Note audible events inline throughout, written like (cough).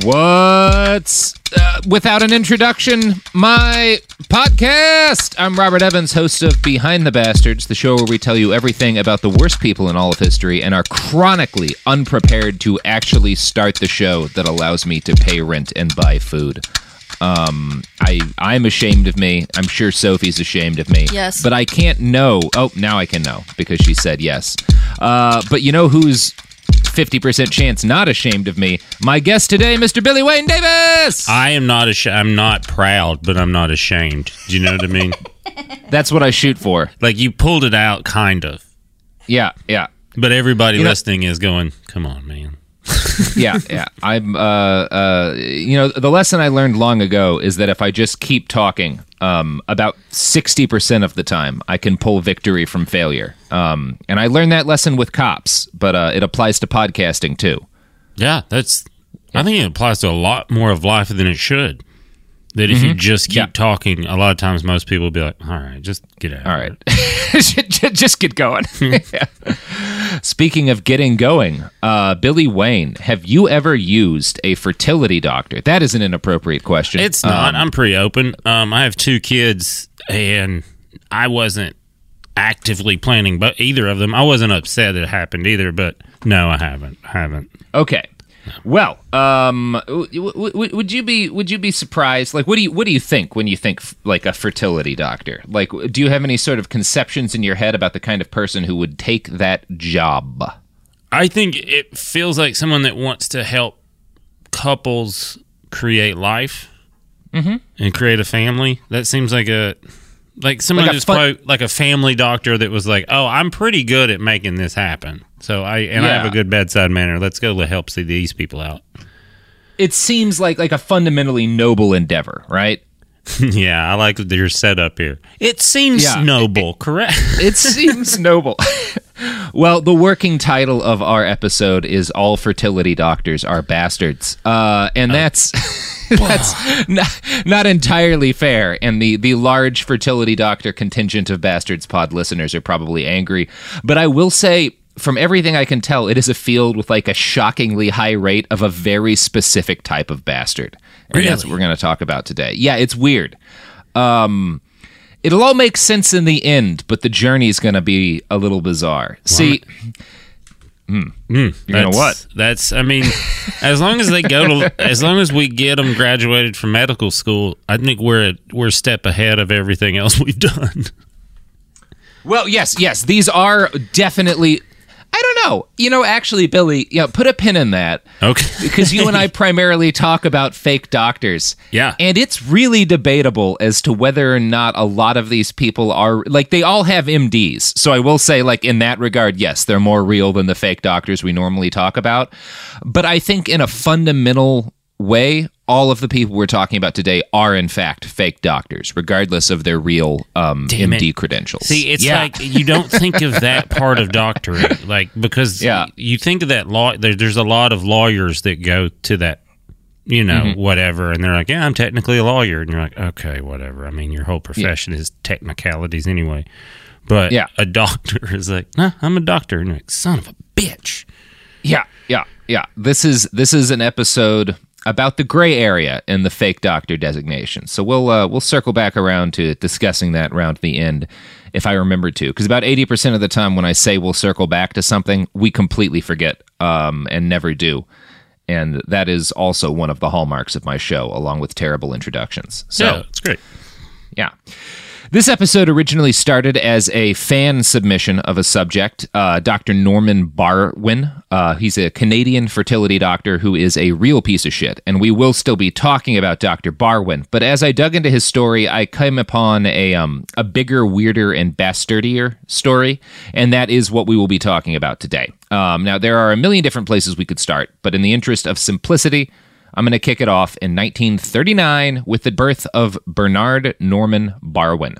What's uh, without an introduction? My podcast. I'm Robert Evans, host of Behind the Bastards, the show where we tell you everything about the worst people in all of history and are chronically unprepared to actually start the show that allows me to pay rent and buy food. Um, I I'm ashamed of me. I'm sure Sophie's ashamed of me. Yes. But I can't know. Oh, now I can know because she said yes. Uh, but you know who's 50% chance not ashamed of me. My guest today, Mr. Billy Wayne Davis. I am not ashamed. I'm not proud, but I'm not ashamed. Do you know what I mean? (laughs) That's what I shoot for. Like you pulled it out, kind of. Yeah, yeah. But everybody You know- listening is going, "Come on, man." Yeah, yeah. I'm, uh, uh, you know, the lesson I learned long ago is that if I just keep talking, um, about 60% of the time, I can pull victory from failure. Um, and I learned that lesson with cops, but uh, it applies to podcasting too. Yeah, that's. I think it applies to a lot more of life than it should. That if you Mhm. just keep Yeah. talking, a lot of times most people will be like, "All right, just get out." All right. (laughs) just get going. (laughs) (laughs) Speaking of getting going, uh, Billy Wayne, have you ever used a fertility doctor? That is an inappropriate question. It's not. Um, I'm pretty open. Um, I have two kids, and I wasn't actively planning, but either of them. I wasn't upset that it happened either, but no, I haven't. I haven't. Okay. Well, um, w- w- would you be would you be surprised? Like, what do you what do you think when you think f- like a fertility doctor? Like, do you have any sort of conceptions in your head about the kind of person who would take that job? I think it feels like someone that wants to help couples create life Mhm. and create a family. That seems like a like someone Like who's fun- probably like a family doctor that was like, "Oh, I'm pretty good at making this happen." So I and I have a good bedside manner. Let's go to help see these people out. It seems like like a fundamentally noble endeavor, right? (laughs) yeah, I like your setup here. It seems Yeah. noble, correct? (laughs) It seems (laughs) noble. well, the working title of our episode is "All Fertility Doctors Are Bastards," uh, and that's that's not, not entirely fair. And the the large fertility doctor contingent of Bastards Pod listeners are probably angry. But I will say. From everything I can tell, it is a field with like a shockingly high rate of a very specific type of bastard. And that's what we're going to talk about today. Yeah, it's weird. Um, it'll all make sense in the end, but the journey's going to be a little bizarre. See, hmm, you know what? That's. I mean, (laughs) as long as they go to, as long as we get them graduated from medical school, I think we're a, we're a step ahead of everything else we've (laughs) done. Well, yes, yes, these are definitely. I don't know. You know, actually, Billy, yeah, put a pin in that. Okay. (laughs) because you and I (laughs) primarily talk about fake doctors. Yeah. And it's really debatable as to whether or not a lot of these people are like they all have MDs. So I will say like in that regard, yes, they're more real than the fake doctors we normally talk about. But I think in a fundamental way, all of the people we're talking about today are in fact fake doctors, regardless of their real um, Damn it. MD credentials. See, it's Yeah. like you don't think of that part of doctoring, (laughs) like because Yeah. you think of that law. There, there's a lot of lawyers that go to that, you know, Mhm. whatever, and they're like, "Yeah, I'm technically a lawyer," and you're like, "Okay, whatever." I mean, your whole profession is technicalities anyway. But Yeah. a doctor (laughs) is like, "No, I'm a doctor," and you're like, "Son of a bitch." Yeah, yeah, yeah. This is this is an episode about the gray area in the fake doctor designation. So we'll uh, we'll circle back around to discussing that around the end if I remember to, because about eighty percent of the time when I say we'll circle back to something, we completely forget um, and never do. And that is also one of the hallmarks of my show, along with terrible introductions. So yeah, it's great. yeah. This episode originally started as a fan submission of a subject, uh, Dr. Norman Barwin. Uh, he's a Canadian fertility doctor who is a real piece of shit, and we will still be talking about Dr. Barwin. But as I dug into his story, I came upon a um, a bigger, weirder, and bastardier story, and that is what we will be talking about today. Um, now, there are a million different places we could start, but in the interest of simplicity, I'm going to kick it off in 1939 with the birth of Bernard Norman Barwin.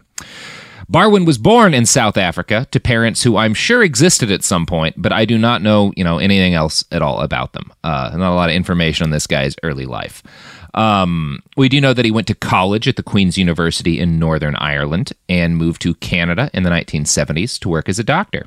Barwin was born in South Africa to parents who I'm sure existed at some point, but I do not know, you know, anything else at all about them. Uh, not a lot of information on this guy's early life. Um, we do know that he went to college at the Queen's University in Northern Ireland and moved to Canada in the 1970s to work as a doctor.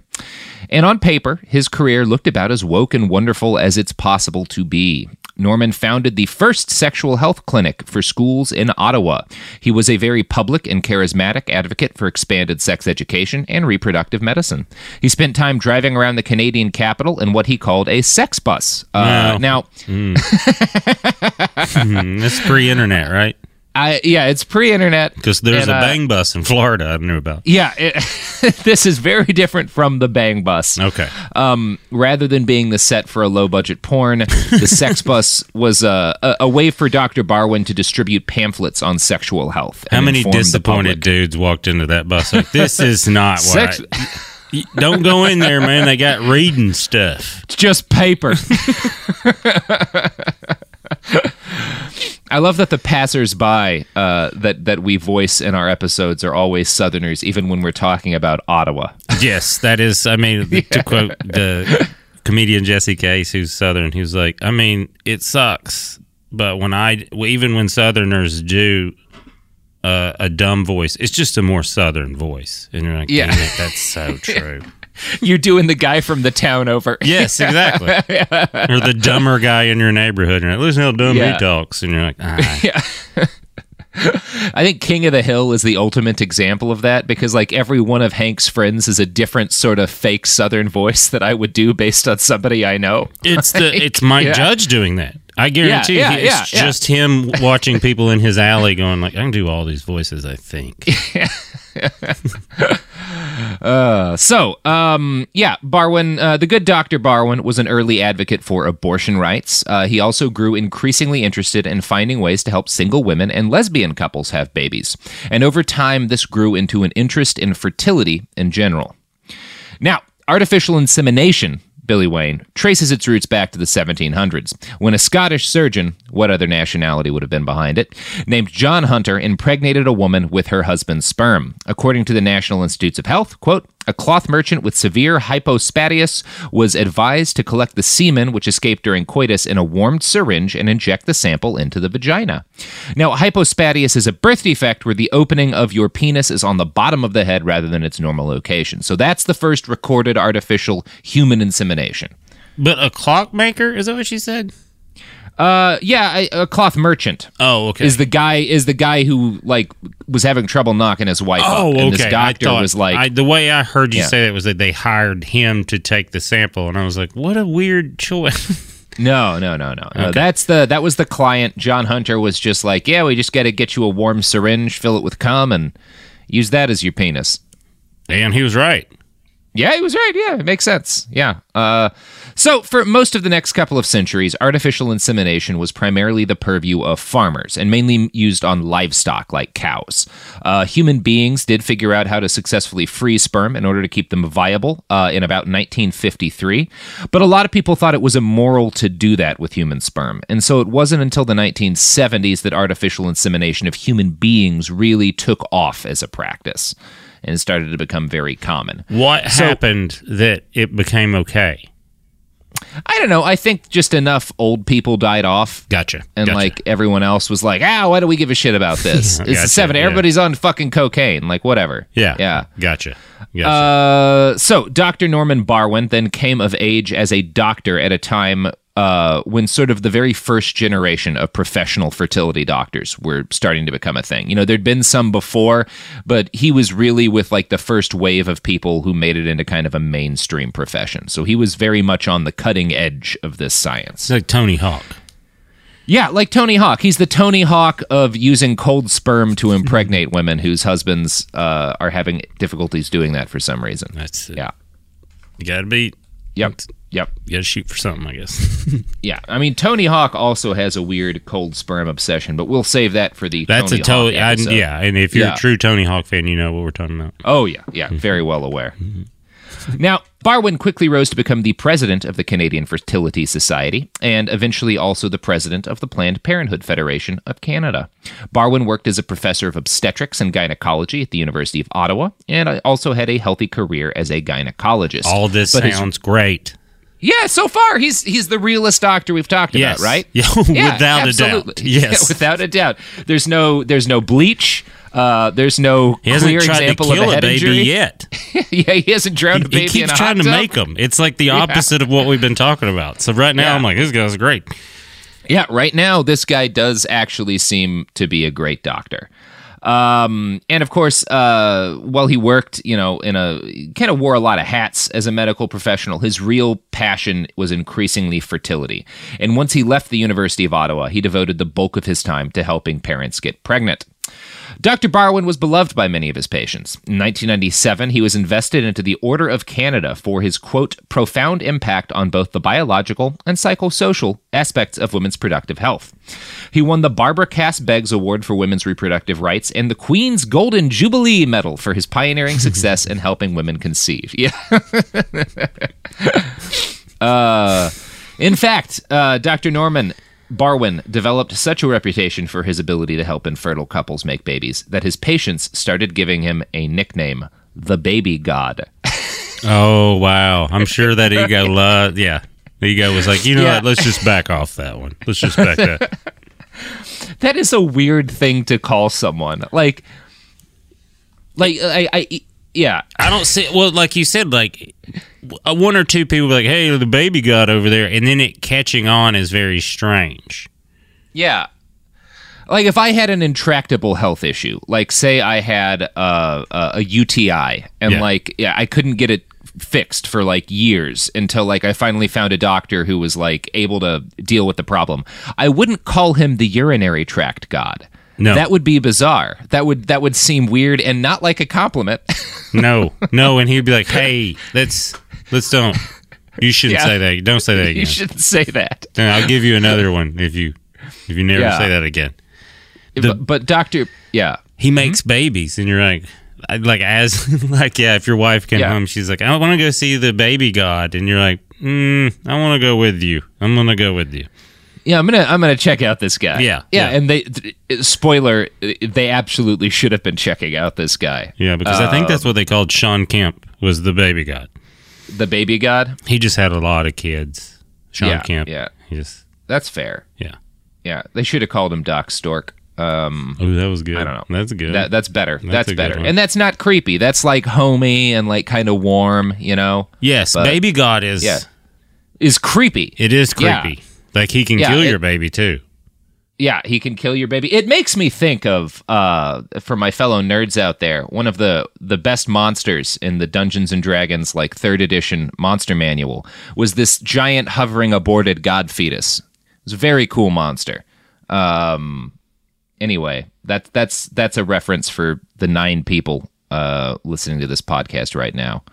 And on paper, his career looked about as woke and wonderful as it's possible to be. Norman founded the first sexual health clinic for schools in Ottawa. He was a very public and charismatic advocate for expanded sex education and reproductive medicine. He spent time driving around the Canadian capital in what he called a sex bus. Uh, Wow. Now, Hmm, (laughs) it's pre-internet, right? I yeah, it's pre-internet Because there's and, a uh, bang bus in Florida I knew about. Yeah, it, (laughs) this is very different from the Bang Bus. Okay. Um, rather than being the set for a low budget porn, the (laughs) Sex Bus was a, a, a way for Dr. Barwin to distribute pamphlets on sexual health. How many disappointed dudes walked into that bus like, this (laughs) is not what Sex- I- Don't go in there, man. They got reading stuff. It's just paper. I love that the passersby uh, that that we voice in our episodes are always Southerners, even when we're talking about Ottawa. (laughs) Yes, that is. I mean, to quote the comedian Jesse Case, who's Southern, he was like, "I mean, it sucks, but when I even when Southerners do uh, a dumb voice, it's just a more Southern voice." And you're like, Yeah. "Damn it, that's so (laughs) true." You're doing the guy from the town over. Yes, (laughs) exactly. Or the dumber guy in your neighborhood. And you're like, listen how dumb Yeah. he talks. And you're like, ah. (laughs) Yeah. (laughs) I think King of the Hill is the ultimate example of that because, like, every one of Hank's friends is a different sort of fake Southern voice that I would do based on somebody I know. It's the it's Mike Yeah. Judge doing that. I guarantee Yeah, you, yeah, it's yeah, yeah. just him watching people in his alley going like, I can do all these voices. I think. (laughs) Uh, so, um, yeah, Barwin, uh, the good Dr. Barwin was an early advocate for abortion rights. Uh, he also grew increasingly interested in finding ways to help single women and lesbian couples have babies. And over time, this grew into an interest in fertility in general. Now, artificial insemination, Billy Wayne, traces its roots back to the 1700s, when a Scottish surgeon, what other nationality would have been behind it, named John Hunter impregnated a woman with her husband's sperm. According to the National Institutes of Health, quote, a cloth merchant with severe hypospadias was advised to collect the semen which escaped during coitus in a warmed syringe and inject the sample into the vagina. Now, hypospadias is a birth defect where the opening of your penis is on the bottom of the head rather than its normal location. So that's the first recorded artificial human insemination. But a clockmaker is that what she said? Uh, yeah, a, a cloth merchant. Oh, okay. Is the guy is the guy who like was having trouble knocking his wife Oh, up, okay. and this doctor I thought, was like, I, the way I heard you Yeah. say that was that they hired him to take the sample, and I was like, what a weird choice. (laughs) No, no, no, no. no. Okay. That's the that was the client. John Hunter was just like, yeah, we just got to get you a warm syringe, fill it with cum, and use that as your penis. And he was right. Yeah, he was right. Yeah, it makes sense. Yeah. Uh, so, for most of the next couple of centuries, artificial insemination was primarily the purview of farmers and mainly used on livestock like cows. Uh, human beings did figure out how to successfully freeze sperm in order to keep them viable uh, in about 1953, but a lot of people thought it was immoral to do that with human sperm. And so it wasn't until the 1970s that artificial insemination of human beings really took off as a practice and started to become very common. What so, happened that it became okay? I don't know. I think just enough old people died off. Gotcha. And gotcha. like everyone else was like, ah, why do we give a shit about this? (laughs) It's gotcha, seven. Yeah. Everybody's on fucking cocaine. Like whatever. Yeah. Yeah. Gotcha. gotcha. Uh, so Dr. Norman Barwin then came of age as a doctor at a time uh, when sort of the very first generation of professional fertility doctors were starting to become a thing. You know, there'd been some before, but he was really with like the first wave of people who made it into kind of a mainstream profession. So he was very much on the cutting edge of this science. Like Tony Hawk. Yeah, like Tony Hawk. He's the Tony Hawk of using cold sperm to impregnate women whose husbands uh, are having difficulties doing that for some reason. That's yeah. You got to be. Yep. Yep. You got to shoot for something, I guess. (laughs) yeah. I mean, Tony Hawk also has a weird cold sperm obsession, but we'll save that for the That's Tony a totally, yeah. And if you're Yeah. a true Tony Hawk fan, you know what we're talking about. Oh, yeah. Yeah. Very well aware. Mm-hmm. Now, Barwin quickly rose to become the president of the Canadian Fertility Society and eventually also the president of the Planned Parenthood Federation of Canada. Barwin worked as a professor of obstetrics and gynecology at the University of Ottawa and also had a healthy career as a gynecologist. All this But his- sounds great. yeah, so far he's he's the realest doctor we've talked Yes. about, right? (laughs) Yeah, without a doubt. (laughs) Yes. Yeah, without a doubt. There's no there's no bleach. Uh, there's no He hasn't clear tried to example kill of a a baby injury yet. (laughs) yeah, he hasn't drowned a He baby in keeps a trying to tub. make them. It's like the (laughs) Yeah. opposite of what we've been talking about. So right now, Yeah. I'm like, this guy's great. Yeah, right now this guy does actually seem to be a great doctor. Um, and of course, uh, while he worked, you know, in a kind of wore a lot of hats as a medical professional, his real passion was increasingly fertility. And once he left the University of Ottawa, he devoted the bulk of his time to helping parents get pregnant. Dr. Barwin was beloved by many of his patients. In 1997, he was invested into the Order of Canada for his, quote, profound impact on both the biological and psychosocial aspects of women's productive health. He won the Barbara Cass Beggs Award for Women's Reproductive Rights and the Queen's Golden Jubilee Medal for his pioneering (laughs) success in helping women conceive. (laughs) Yeah. (laughs) uh, in fact, uh, Dr. Norman Barwin developed such a reputation for his ability to help infertile couples make babies that his patients started giving him a nickname, the Baby God. (laughs) Oh wow! I'm sure that ego loved. Yeah, ego was like, you know Yeah. what? Let's just back off that one. Let's just back that. (laughs) that is a weird thing to call someone. Like, like I, I yeah. I don't see. Well, like you said, like uh, one or two people be like, "Hey, the baby got over there," and then it catching on is very strange. Yeah. Like if I had an intractable health issue, like say I had uh, a, a UTI and Yeah. like yeah, I couldn't get it fixed for like years until like I finally found a doctor who was like able to deal with the problem. I wouldn't call him the urinary tract god. No. That would be bizarre. That would that would seem weird and not like a compliment. (laughs) No, no, and he'd be like, "Hey, let's let's don't. You shouldn't Yeah. say that. Don't say that again. you shouldn't say that. I'll give you another one if you if you never Yeah. say that again." but, but doctor, yeah. He makes babies, and you're like, like as (laughs) like yeah. If your wife came Yeah. home, she's like, "I want to go see the baby god," and you're like, mm, "I want to go with you. I'm gonna go with you." Yeah, I'm gonna I'm gonna check out this guy. Yeah, yeah, yeah. and they th- spoiler, they absolutely should have been checking out this guy. Yeah, because I think that's what they called Shawn Kemp was the baby god. the baby god. He just had a lot of kids. Shawn Yeah, Kemp. yeah. He just That's fair. yeah. Yeah, they should have called him Doc Stork. Um, Oh, that was good. I don't know. That's good. that that's better. That's That's, better, and that's not creepy. That's like homey and like kind of warm. You know, yes, but- baby god is. yeah, is creepy. It is Yeah. Like he can Yeah, kill it- your baby too. Yeah, he can kill your baby. It makes me think of uh for my fellow nerds out there, one of the the best monsters in the Dungeons and Dragons like 3rd edition monster manual was this giant hovering aborted god fetus. It was a very cool monster. Um anyway, that that's that's a reference for the nine people uh, listening to this podcast right now.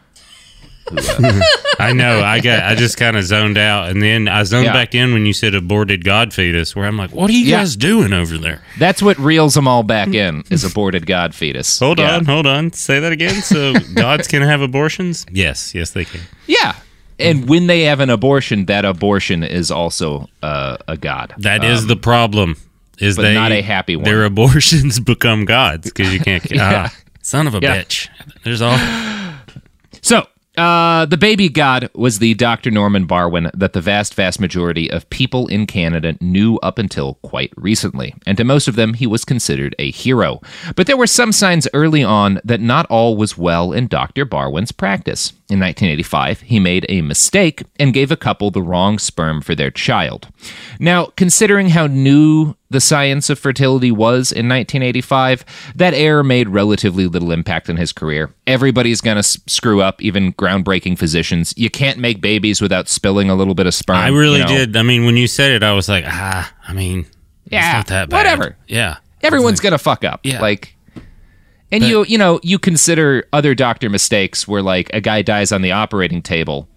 (laughs) I know. I got. I just kind of zoned out, and then I zoned Yeah. back in when you said aborted god fetus. Where I'm like, what are you Yeah. guys doing over there? That's what reels them all back in is aborted god fetus. Hold Yeah. on, hold on. Say that again. So (laughs) gods can have abortions? Yes, yes, they can. Yeah. And when they have an abortion, that abortion is also uh, a god. That is Um, the problem. Is they not a happy one. Their abortions (laughs) become gods because you can't. Yeah. ah, son of a bitch. There's all. So, uh, the baby god was the Dr. Norman Barwin that the vast, vast majority of people in Canada knew up until quite recently. And to most of them, he was considered a hero. But there were some signs early on that not all was well in Dr. Barwin's practice. In 1985, he made a mistake and gave a couple the wrong sperm for their child. Now, considering how new the science of fertility was in 1985, that error made relatively little impact on his career. Everybody's going to s- screw up, even groundbreaking physicians. You can't make babies without spilling a little bit of sperm. I really you know? did. I mean, when you said it, I was like, ah. I mean, Yeah, it's not that bad. whatever. Yeah. Everyone's going to fuck up. Yeah. Like, and you, you know, you consider other doctor mistakes where like a guy dies on the operating table.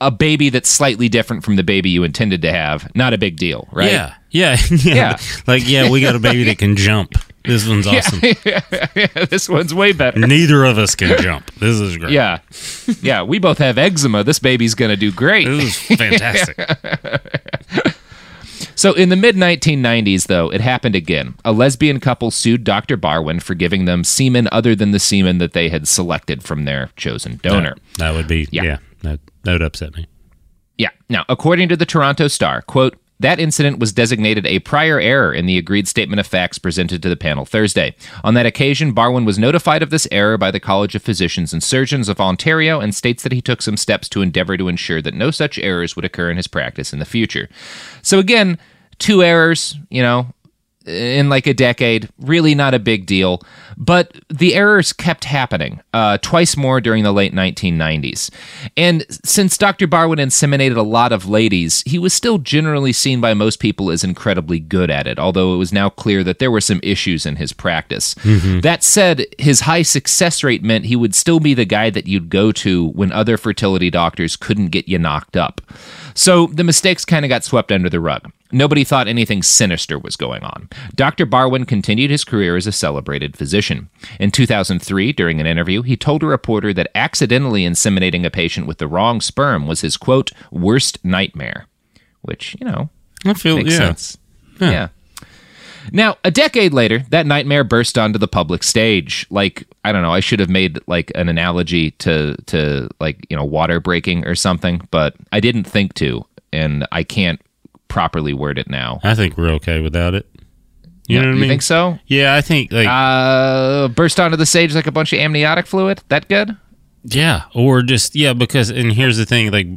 A baby that's slightly different from the baby you intended to have, not a big deal, right? Yeah. Yeah. (laughs) Yeah. Yeah. Like, yeah, we got a baby that can jump. This one's (laughs) awesome. (laughs) Yeah, this one's way better. Neither of us can jump. This is great. Yeah. Yeah, we both have eczema. This baby's going to do great. This is fantastic. So, in the mid 1990s, though, it happened again. A lesbian couple sued Dr. Barwin for giving them semen other than the semen that they had selected from their chosen donor. That would be, Yeah. yeah, that, that would upset me. Yeah. Now, according to the Toronto Star, quote, that incident was designated a prior error in the agreed statement of facts presented to the panel Thursday. On that occasion, Barwin was notified of this error by the College of Physicians and Surgeons of Ontario and states that he took some steps to endeavor to ensure that no such errors would occur in his practice in the future. So, again, two errors, you know, in like a decade, really not a big deal. But the errors kept happening, uh, twice more during the late 1990s. And since Dr. Barwin inseminated a lot of ladies, he was still generally seen by most people as incredibly good at it, although it was now clear that there were some issues in his practice. That said, his high success rate meant he would still be the guy that you'd go to when other fertility doctors couldn't get you knocked up. So the mistakes kind of got swept under the rug. Nobody thought anything sinister was going on. Dr. Barwin continued his career as a celebrated physician. In 2003, during an interview, he told a reporter that accidentally inseminating a patient with the wrong sperm was his quote, worst nightmare. Which, you know, I feel, makes yeah. sense. yeah. Now, a decade later, that nightmare burst onto the public stage. Like, I don't know, I should have made like an analogy to to like, you know, water breaking or something, but I didn't think to, and I can't properly word it now. I think we're okay without it. You Yeah, know what I mean? you mean? think so? Yeah, I think like Uh burst onto the stage like a bunch of amniotic fluid? That good? yeah, or just yeah, because and here's the thing, like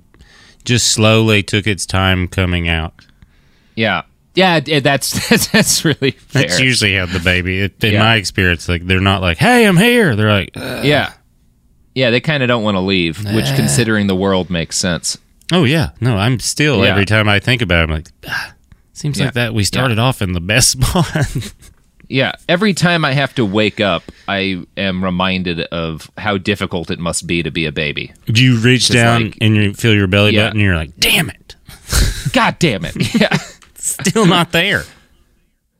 just slowly took its time coming out. Yeah. Yeah, that's (laughs) that's, that's really fair. That's usually how the baby. It, in Yeah. my experience, like they're not like, "Hey, I'm here." They're like, uh, yeah. Yeah, they kind of don't want to leave, which considering the world makes sense. "Oh yeah, no." I'm still Yeah. every time I think about it, I'm like, ah, seems Yeah. like that we started off in the best (laughs) spot. Yeah, every time I have to wake up, I am reminded of how difficult it must be to be a baby. Do you reach down like- and you feel your belly button, and you're like, "Damn it, God damn it. (laughs) Yeah. Still not there."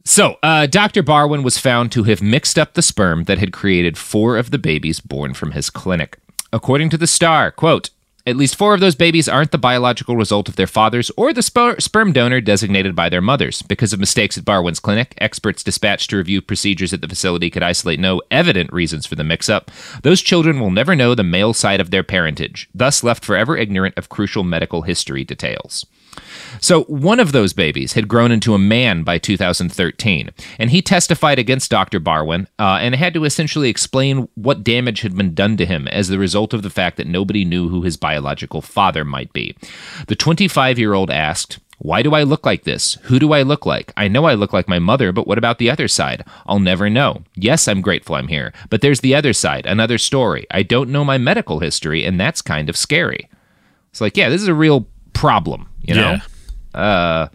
So, uh, Dr. Barwin was found to have mixed up the sperm that had created four of the babies born from his clinic. According to the Star, quote, at least four of those babies aren't the biological result of their fathers or the sper- sperm donor designated by their mothers. Because of mistakes at Barwin's clinic, experts dispatched to review procedures at the facility could isolate no evident reasons for the mix up. Those children will never know the male side of their parentage, thus left forever ignorant of crucial medical history details. So, one of those babies had grown into a man by 2013, and he testified against Dr. Barwin uh, and had to essentially explain what damage had been done to him as the result of the fact that nobody knew who his biological father might be. The 25 year old asked, why do I look like this? Who do I look like? I know I look like my mother, but what about the other side? I'll never know. Yes, I'm grateful I'm here, but there's the other side, another story. I don't know my medical history, and that's kind of scary. It's like, yeah, this is a real problem, you know? Uh,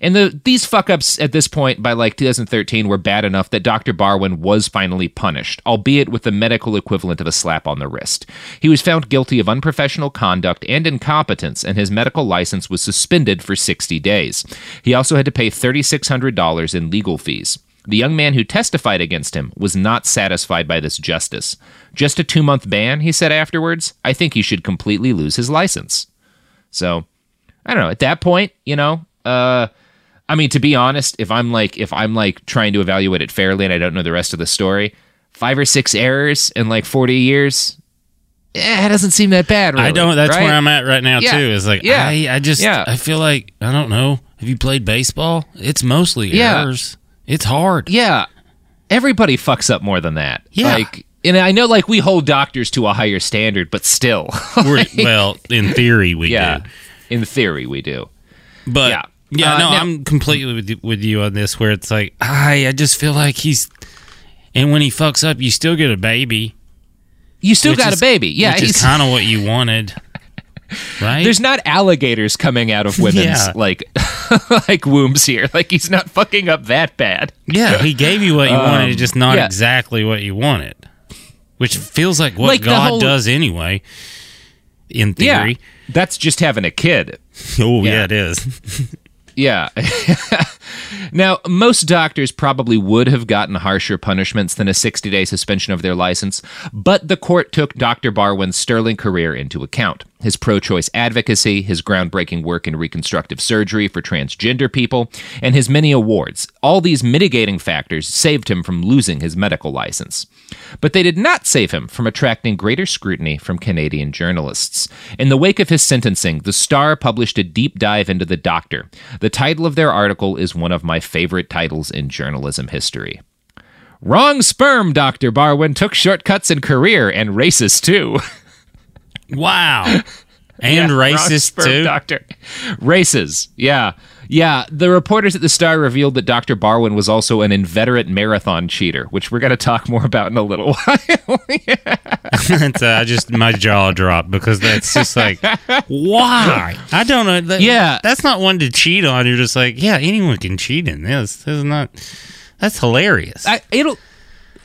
And the these fuck ups at this point by like 2013 were bad enough that Dr. Barwin was finally punished, albeit with the medical equivalent of a slap on the wrist. He was found guilty of unprofessional conduct and incompetence, and his medical license was suspended for 60 days. He also had to pay $3,600 in legal fees. The young man who testified against him was not satisfied by this justice. Just a two month ban, he said afterwards. I think he should completely lose his license. So, I don't know. At that point, you know, uh, I mean, to be honest, if I'm like, if I'm like trying to evaluate it fairly and I don't know the rest of the story, five or six errors in like 40 years, eh, it doesn't seem that bad. Really, I don't. That's right? where I'm at right now Yeah. too. Is like, Yeah. I, I just, Yeah. I feel like I don't know. Have you played baseball? It's mostly Yeah. errors. It's hard. Yeah. Everybody fucks up more than that. Yeah. Like, and I know like we hold doctors to a higher standard, but still. (laughs) Like, well, in theory, we yeah. do. In theory, we do. But Yeah. yeah, Uh, no, now- I'm completely with you, with you on this. Where it's like, I, I just feel like he's, and when he fucks up, you still get a baby. You still which got is- a baby. Yeah. which is kind of what you wanted, (laughs) right? There's not alligators coming out of women's Yeah. like (laughs) like wombs here. Like he's not fucking up that bad. yeah, he gave you what you wanted, Um, just not yeah. exactly what you wanted, which feels like what Like God whole- does anyway. In theory, Yeah. That's just having a kid. oh yeah, Yeah. it is. Yeah. (laughs) now, most doctors probably would have gotten harsher punishments than a 60 day suspension of their license, but the court took Dr. Barwin's sterling career into account. His pro choice advocacy, his groundbreaking work in reconstructive surgery for transgender people, and his many awards. All these mitigating factors saved him from losing his medical license. But they did not save him from attracting greater scrutiny from Canadian journalists. In the wake of his sentencing, The Star published a deep dive into the doctor. The title of their article is one of my favorite titles in journalism history. Wrong sperm, Dr. Barwin took shortcuts in career and races too. (laughs) Wow, (laughs) and Yeah, racist too. Doctor. Races, yeah. Yeah, the reporters at the Star revealed that Dr. Barwin was also an inveterate marathon cheater, which we're going to talk more about in a little (laughs) while. (laughs) That's, uh, I just my jaw dropped because that's just like why I don't know. That, Yeah. that's not one to cheat on. You're just like yeah, anyone can cheat in this. This is not. That's hilarious. I, it'll.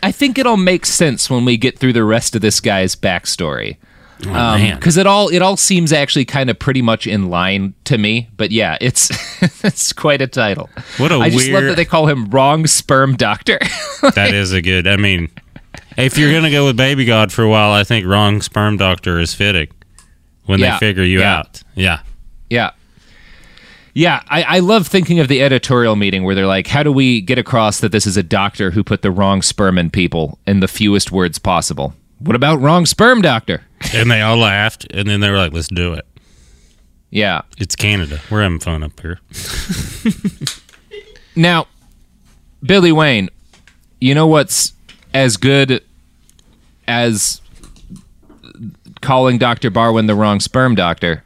I think it'll make sense when we get through the rest of this guy's backstory. Oh, man. Um, because it all it all seems actually kind of pretty much in line to me. But yeah, it's (laughs) it's quite a title. What a I just love that they call him wrong sperm doctor. (laughs) that is a good. I mean, if you're gonna go with Baby God for a while, I think wrong sperm doctor is fitting when Yeah. they figure you Yeah. out. Yeah. yeah. Yeah, I, I love thinking of the editorial meeting where they're like, how do we get across that this is a doctor who put the wrong sperm in people in the fewest words possible? What about wrong sperm doctor? And they all laughed, and then they were like, "Let's do it." Yeah. It's Canada. We're having fun up here. (laughs) Now, Billy Wayne, you know what's as good as calling Dr. Barwin the wrong sperm doctor?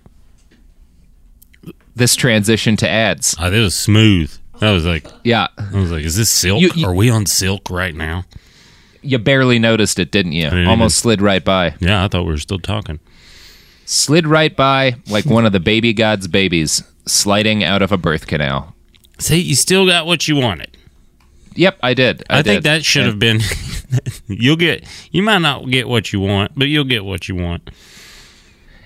This transition to ads. Oh, that was smooth. That was like, Yeah. I was like, "Is this silk? You- you- Are we on silk right now?" You barely noticed it, didn't you? didn't Almost slid right by. Yeah, I thought we were still talking. Slid right by like one of the baby god's babies sliding out of a birth canal. See, you still got what you wanted. Yep, I did. I, I, think that should have been. (laughs) you'll get. You might not get what you want, but you'll get what you want.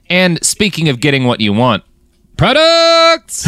And speaking of getting what you want, products!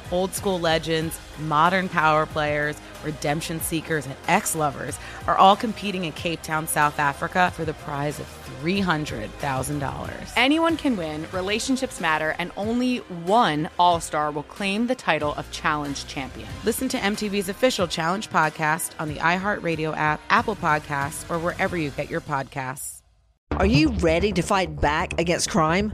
Old school legends, modern power players, redemption seekers, and ex lovers are all competing in Cape Town, South Africa for the prize of $300,000. Anyone can win, relationships matter, and only one All Star will claim the title of Challenge Champion. Listen to MTV's official Challenge podcast on the iHeartRadio app, Apple Podcasts, or wherever you get your podcasts. Are you ready to fight back against crime?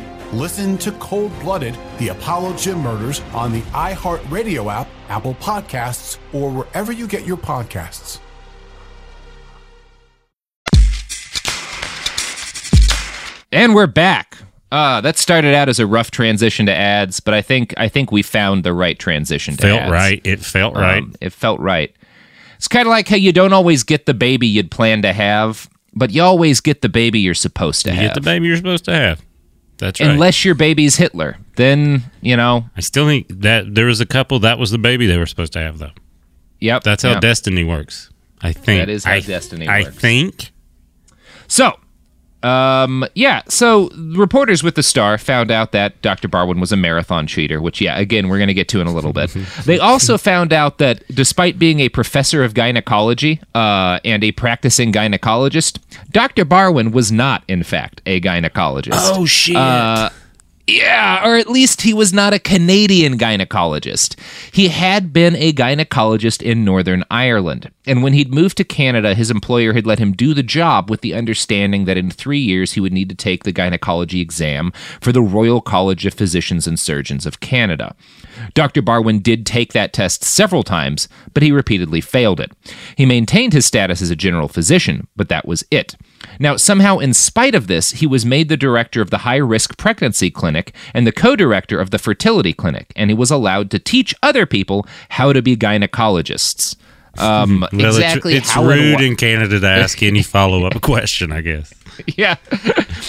Listen to Cold Blooded, the Apollo Gym Murders on the iHeartRadio app, Apple Podcasts, or wherever you get your podcasts. And we're back. Uh, that started out as a rough transition to ads, but I think I think we found the right transition to Felt ads. right. It felt Um, right. it felt right. It's kind of like how you don't always get the baby you'd plan to have, but you always get the baby you're supposed to have. You have. get the baby you're supposed to have. That's right. Unless your baby's Hitler, then you know. I still think that there was a couple that was the baby they were supposed to have, though. Yep, That's how yep. destiny works. I think That is how I- destiny I works. I think. So, um, yeah. So reporters with the Star found out that Dr. Barwin was a marathon cheater, which, yeah, again, we're going to get to in a little bit. (laughs) they also found out that despite being a professor of gynecology uh, and a practicing gynecologist, Dr. Barwin was not, in fact, a gynecologist. Oh, shit. Uh, yeah, or at least he was not a Canadian gynecologist. He had been a gynecologist in Northern Ireland. And when he'd moved to Canada, his employer had let him do the job with the understanding that in three years he would need to take the gynecology exam for the Royal College of Physicians and Surgeons of Canada. Dr. Barwin did take that test several times, but he repeatedly failed it. He maintained his status as a general physician, but that was it. Now, somehow, in spite of this, he was made the director of the high risk pregnancy clinic and the co director of the fertility clinic, and he was allowed to teach other people how to be gynecologists. Um, Well, exactly it's, it's how and rude wha- in Canada to ask any follow up (laughs) question, I guess. yeah.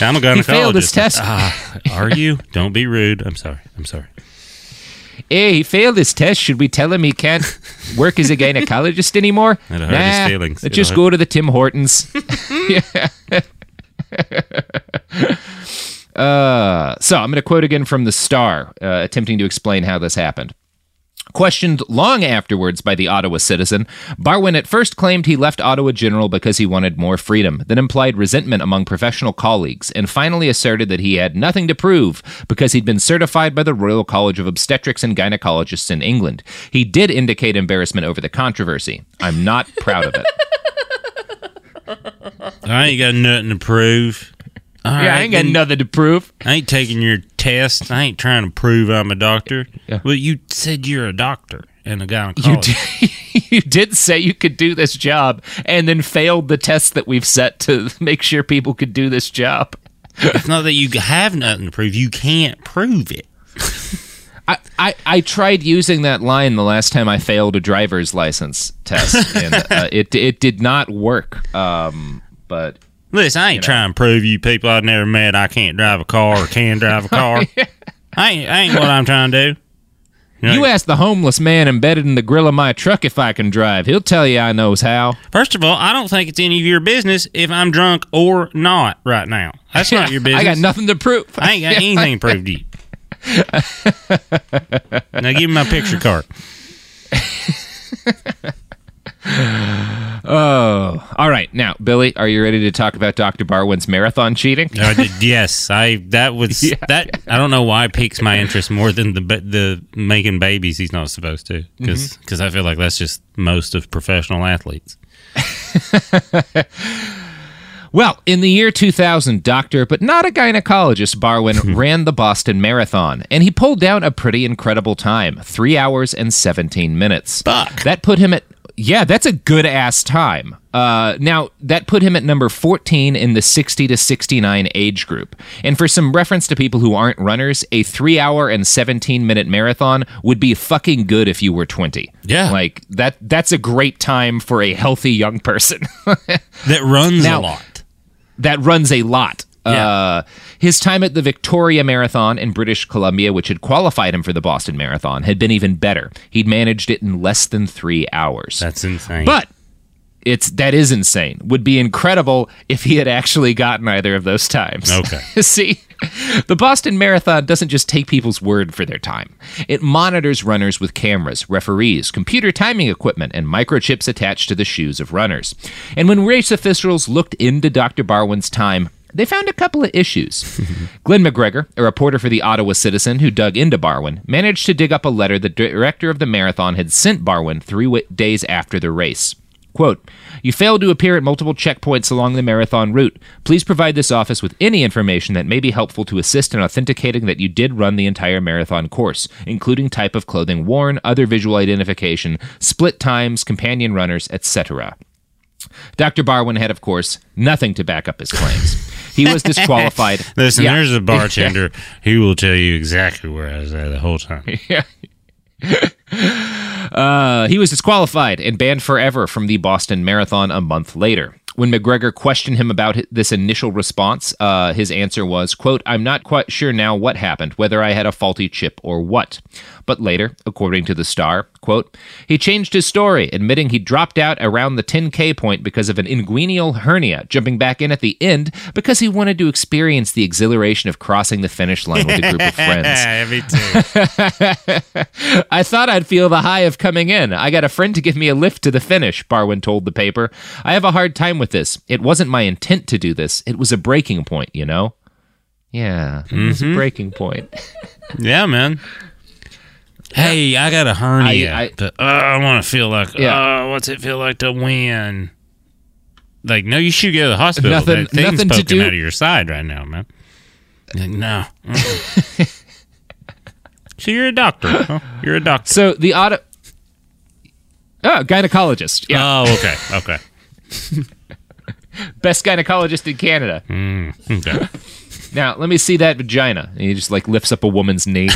I'm a gynecologist. He failed his test. Ah, are you? Don't be rude. I'm sorry. I'm sorry. Hey, he failed his test. Should we tell him he can't work as a gynecologist anymore? (laughs) It'll hurt his nah, feelings. Let's It'll just hurt- go to the Tim Hortons. (laughs) uh, so I'm going to quote again from the Star, uh, attempting to explain how this happened. Questioned long afterwards by the Ottawa Citizen, Barwin at first claimed he left Ottawa General because he wanted more freedom, then implied resentment among professional colleagues, and finally asserted that he had nothing to prove because he'd been certified by the Royal College of Obstetrics and Gynecologists in England. He did indicate embarrassment over the controversy. I'm not proud of it. (laughs) I ain't got nothing to prove. All Yeah, I ain't got nothing to prove. I ain't taking your test. I ain't trying to prove I'm a doctor. Well, you said you're a doctor and a (laughs) You gynecologist. did, (laughs) you did say you could do this job and then failed the test that we've set to (laughs) make sure people could do this job. it's not that you have nothing to prove. You can't prove it. I, I, I tried using that line the last time I failed a driver's license test, and uh, it it did not work. Um, but Listen, I ain't trying to prove you people I've never met I can't drive a car or can drive a car. (laughs) I ain't, I ain't what I'm trying to do. you ask the homeless man embedded in the grill of my truck if I can drive. He'll tell you I knows how. First of all, I don't think it's any of your business if I'm drunk or not right now. That's not your business. (laughs) I got nothing to prove. I ain't got anything to prove to you. (laughs) now give me my picture card. (laughs) Oh, all right. Now, Billy, are you ready to talk about Dr. Barwin's marathon cheating? Did, yes, I that was (laughs) that. I don't know why it piques my interest more than the the making babies he's not supposed to because Mhm. I feel like that's just most of professional athletes. (laughs) Well, in the year 2000, doctor, but not a gynecologist, Barwin ran the Boston Marathon, and he pulled down a pretty incredible time 3 hours and 17 minutes. Fuck. That put him at. Yeah, that's a good ass time. Uh, now, that put him at number 14 in the 60 to 69 age group. And for some reference to people who aren't runners, a 3 hour and 17 minute marathon would be fucking good if you were 20. Yeah. Like, that that's a great time for a healthy young person. (laughs) That runs Now- a lot. that runs a lot. Yeah. Uh, his time at the Victoria Marathon in British Columbia, which had qualified him for the Boston Marathon, had been even better. He'd managed it in less than three hours. That's insane. But it's that is insane. Would be incredible if he had actually gotten either of those times. Okay. (laughs) See, the Boston Marathon doesn't just take people's word for their time. It monitors runners with cameras, referees, computer timing equipment, and microchips attached to the shoes of runners. And when race officials looked into Dr. Barwin's time, they found a couple of issues. (laughs) Glen McGregor, a reporter for the Ottawa Citizen who dug into Barwin, managed to dig up a letter the director of the marathon had sent Barwin three wi- days after the race. Quote, You failed to appear at multiple checkpoints along the marathon route. Please provide this office with any information that may be helpful to assist in authenticating that you did run the entire marathon course, including type of clothing worn, other visual identification, split times, companion runners, etc. Dr. Barwin had, of course, nothing to back up his claims. He was disqualified. (laughs) Listen, Yeah. there's a bartender (laughs) who will tell you exactly where I was at the whole time. (laughs) Yeah. Uh, he was disqualified and banned forever from the Boston Marathon a month later. When McGregor questioned him about this initial response, uh, his answer was, quote, I'm not quite sure now what happened, whether I had a faulty chip or what. But later, according to the Star, quote, he changed his story, admitting he dropped out around the 10K point because of an inguinal hernia, jumping back in at the end because he wanted to experience the exhilaration of crossing the finish line with a group of friends. (laughs) Me too. (laughs) I thought I'd feel the high of coming in. I got a friend to give me a lift to the finish, Barwin told the paper. I have a hard time with this. It wasn't my intent to do this. It was a breaking point, you know? Yeah, it was a mm-hmm. breaking point. Yeah, man. Hey, I got a hernia, I- I- but uh, I want to feel like, Yeah. uh, what's it feel like to win? Like, no, you should go to the hospital. Nothing- that thing's nothing to poking do- out of your side right now, man. Like, no. (laughs) So you're a doctor. Huh? You're a doctor. So the auto. Oh, gynecologist. Yeah. Oh, okay. Okay. (laughs) Best gynecologist in Canada. Mm, okay. (laughs) Now, let me see that vagina. And he just like lifts up a woman's knee.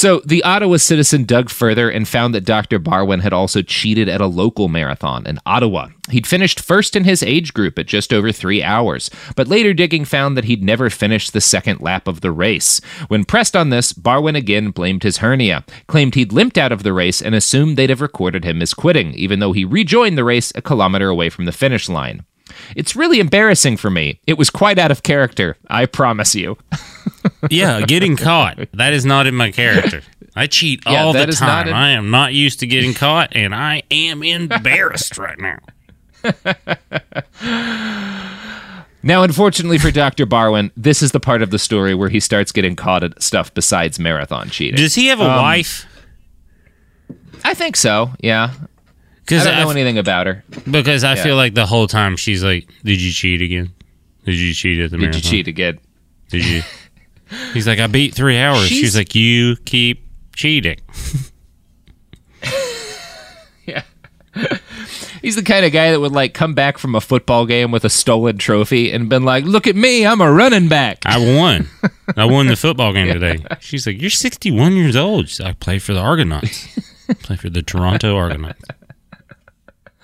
So the Ottawa Citizen dug further and found that Dr. Barwin had also cheated at a local marathon in Ottawa. He'd finished first in his age group at just over three hours, but later digging found that he'd never finished the second lap of the race. When pressed on this, Barwin again blamed his hernia, claimed he'd limped out of the race, and assumed they'd have recorded him as quitting, even though he rejoined the race a kilometer away from the finish line. It's really embarrassing for me. It was quite out of character, I promise you. (laughs) yeah, getting caught. That is not in my character. I cheat Yeah, all the time. in- I am not used to getting caught, and I am embarrassed right now. (laughs) Now, unfortunately for Dr. Barwin, this is the part of the story where he starts getting caught at stuff besides marathon cheating. Does he have a Um, wife? I think so, yeah. I 'Cause don't know anything about her. Because I Yeah. feel like the whole time she's like, "Did you cheat again? Did you cheat at the Did you cheat again? Did you?" He's like, "I beat three hours." She's, She's- like, "You keep cheating." (laughs) Yeah. He's the kind of guy that would like come back from a football game with a stolen trophy and been like, "Look at me, I'm a running back." I won. I won the (laughs) football game today. She's like, "You're 61 years old." She's like, I play for the Argonauts. I (laughs) play for the Toronto Argonauts.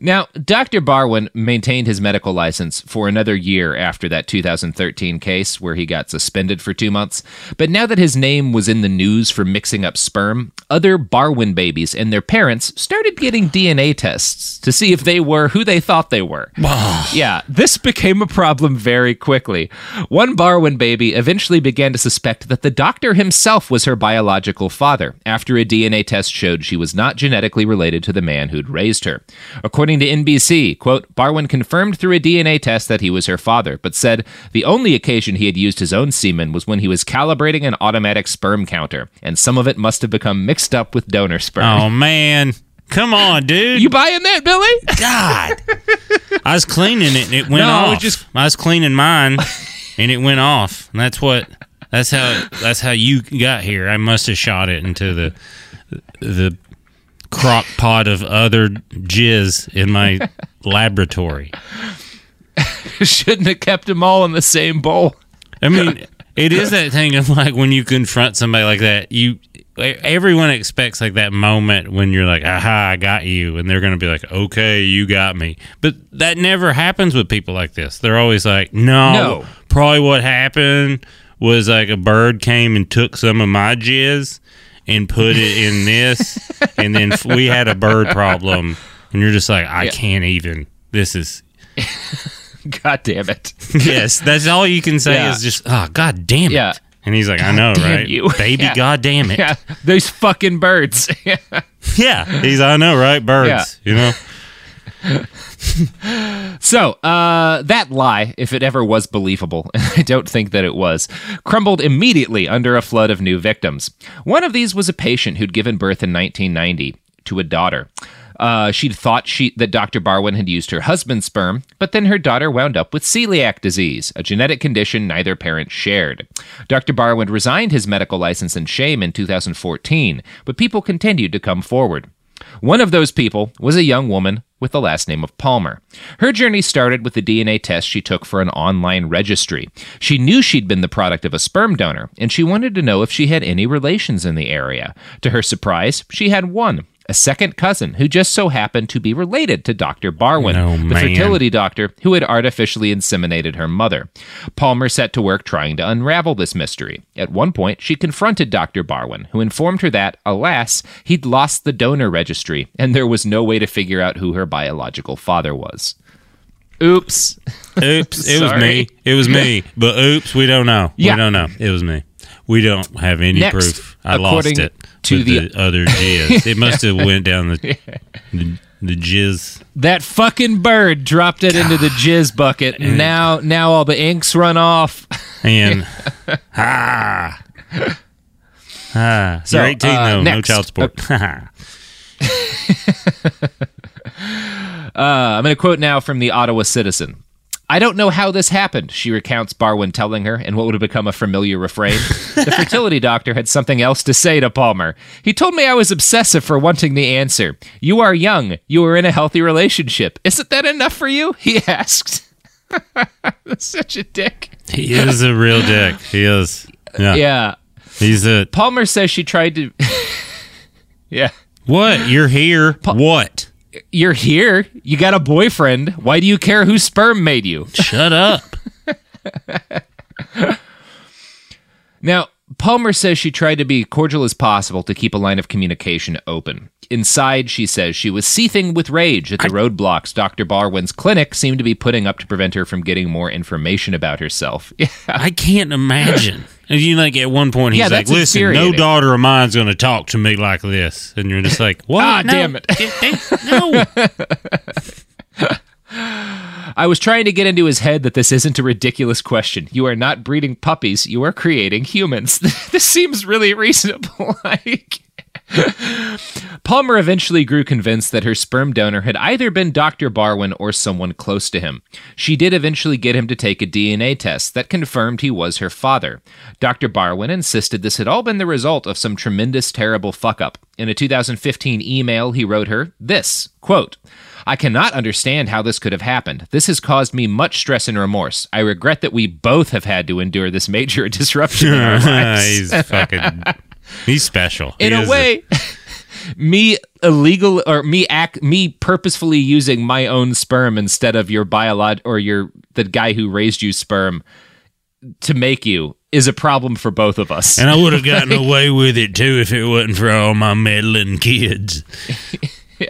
Now, Dr. Barwin maintained his medical license for another year after that 2013 case where he got suspended for two months. But now that his name was in the news for mixing up sperm, other Barwin babies and their parents started getting DNA tests to see if they were who they thought they were. yeah, this became a problem very quickly. One Barwin baby eventually began to suspect that the doctor himself was her biological father after a DNA test showed she was not genetically related to the man who'd raised her. According to NBC, quote, Barwin confirmed through a DNA test that he was her father, but said the only occasion he had used his own semen was when he was calibrating an automatic sperm counter, and some of it must have become mixed up with donor sperm. Oh man, come on, dude! You buying that, Billy? God, (laughs) I was cleaning it and it went No, I off. was just- I was cleaning mine (laughs) and it went off. And that's what. That's how. That's how you got here. I must have shot it into the the crock pot of other jizz in my (laughs) laboratory. (laughs) Shouldn't have kept them all in the same bowl. I mean, it is that thing of like when you confront somebody like that, you everyone expects like that moment when you're like, "Aha, I got you," and they're going to be like, "Okay, you got me." But that never happens with people like this. They're always like, "No, No. probably what happened was like a bird came and took some of my jizz and put it in this, and then f- we had a bird problem." And you're just like, "I Yeah. can't even. This is." (laughs) God damn it. (laughs) yes, that's all you can say Yeah. is just, oh, god damn it. Yeah. And he's like, I know, right? you. (laughs) Baby, Yeah. god damn it. Yeah, those fucking birds. Yeah. He's, I know, right? Birds, you know? (laughs) So, uh, that lie, if it ever was believable, and (laughs) I don't think that it was, crumbled immediately under a flood of new victims. One of these was a patient who'd given birth in 1990 to a daughter. Uh, she'd thought she, that Dr. Barwin had used her husband's sperm, but then her daughter wound up with celiac disease, a genetic condition neither parent shared. Dr. Barwin resigned his medical license in shame in 2014, but people continued to come forward. One of those people was a young woman with the last name of Palmer. Her journey started with the DNA test she took for an online registry. She knew she'd been the product of a sperm donor, and she wanted to know if she had any relations in the area. To her surprise, she had one. A second cousin who just so happened to be related to Dr. Barwin, Oh, the man. fertility doctor who had artificially inseminated her mother. Palmer set to work trying to unravel this mystery. At one point, she confronted Dr. Barwin, who informed her that, alas, he'd lost the donor registry, and there was no way to figure out who her biological father was. Oops. Oops. (laughs) It was me. It was me. But oops, we don't know. Yeah. We don't know. It was me. We don't have any Next, proof. I lost it to the- the, other jizz. It (laughs) must have went down the, the, the jizz. That fucking bird dropped it into the jizz bucket. and Now, now all the inks run off. (laughs) And, ah. Ah. So, You're 18, uh, though. No child support. Uh, (laughs) I'm going to quote now from the Ottawa Citizen. I don't know how this happened, she recounts Barwin telling her in what would have become a familiar refrain. the fertility doctor had something else to say to Palmer. He told me I was obsessive for wanting the answer. You are young. You are in a healthy relationship. Isn't that enough for you? He (laughs) asked. (laughs) Such a dick. he is a real dick. He is. Yeah. Yeah. He's a. Palmer says she tried to. (laughs) yeah. What? You're here. what? You're here. You got a boyfriend. Why do you care whose sperm made you? Shut up. (laughs) Now, Palmer says she tried to be cordial as possible to keep a line of communication open. Inside, she says she was seething with rage at the roadblocks Dr. Barwin's clinic seemed to be putting up to prevent her from getting more information about herself. (laughs) Yeah. I can't imagine. And (laughs) you like at one point he's Yeah, like, "Listen, no daughter of mine's going to talk to me like this," and you're just like, (laughs) "What? Ah, No, damn it. no." I was trying to get into his head that this isn't a ridiculous question. You are not breeding puppies, you are creating humans. (laughs) this seems really reasonable. (laughs) like (laughs) Palmer eventually grew convinced that her sperm donor had either been Dr. Barwin or someone close to him. She did eventually get him to take a DNA test that confirmed he was her father. Dr. Barwin insisted this had all been the result of some tremendous, terrible fuck up. In a 2015 email, he wrote her this quote, I cannot understand how this could have happened. This has caused me much stress and remorse. I regret that we both have had to endure this major (laughs) disruption in our (laughs) lives. he's fucking. He's special. in He a is way (laughs) me illegal or me act me purposefully using my own sperm instead of your biolog or your the guy who raised you sperm to make you is a problem for both of us and I would have (laughs) gotten away with it too if it wasn't for all my meddling kids. (laughs)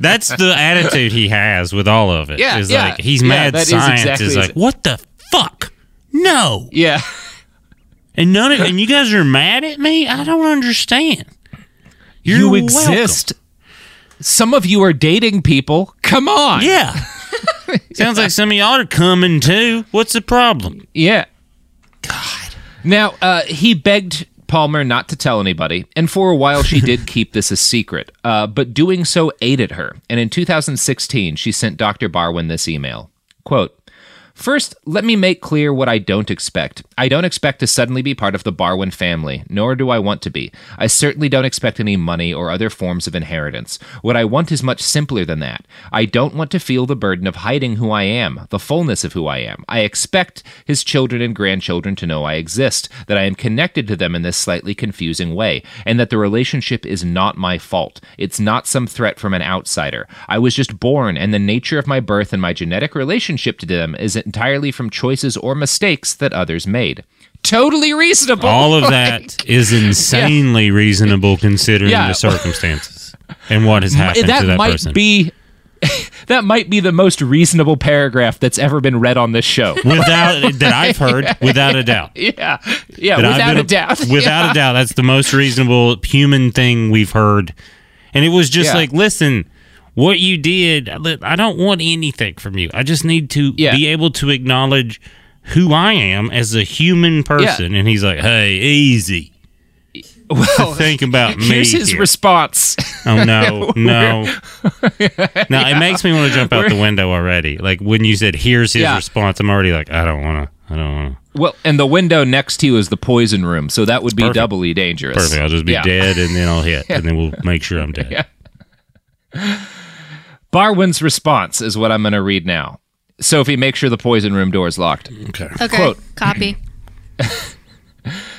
That's the attitude he has with all of it. Yeah, is yeah. like he's Yeah, mad that is science exactly is like, it. what the fuck? No. yeah And none of and you guys are mad at me? I don't understand. You're you welcome. exist some of you are dating people come on Yeah. Sounds like some of y'all are coming too. What's the problem? Yeah. God. Now, uh, he begged Palmer not to tell anybody, and for a while she did (laughs) keep this a secret. Uh, but doing so aided her. And in 2016, she sent Dr. Barwin this email. Quote, First, let me make clear what I don't expect. I don't expect to suddenly be part of the Barwin family, nor do I want to be. I certainly don't expect any money or other forms of inheritance. What I want is much simpler than that. I don't want to feel the burden of hiding who I am, the fullness of who I am. I expect his children and grandchildren to know I exist, that I am connected to them in this slightly confusing way, and that the relationship is not my fault. It's not some threat from an outsider. I was just born, and the nature of my birth and my genetic relationship to them is entirely from choices or mistakes that others made. Totally reasonable. All of (laughs) Like, that is insanely reasonable considering Yeah. the circumstances and what has happened that to that might person. be (laughs) that might be the most reasonable paragraph that's ever been read on this show. without (laughs) that I've heard, without a doubt. yeah, yeah, That without been a doubt, Without Yeah. a doubt, that's the most reasonable human thing we've heard. And it was just Yeah. like, listen, what you did, I don't want anything from you. I just need to be able to acknowledge who I am as a human person. And he's like, hey, easy. Well, think about (laughs) me. Here's his here. response. Oh no, (laughs) no. No, (laughs) Yeah. it makes me want to jump out the We're- window already. Like when you said, "Here's his Yeah. response," I'm already like, I don't want to. I don't want to. Well, and the window next to you is the poison room, so that would be perfect. doubly dangerous. Perfect. I'll just be Yeah. dead, and then I'll hit, and then we'll make sure I'm dead. Yeah. Barwin's response is what I'm going to read now. Sophie, make sure the poison room door is locked. Okay. Okay. Quote, Copy. (laughs)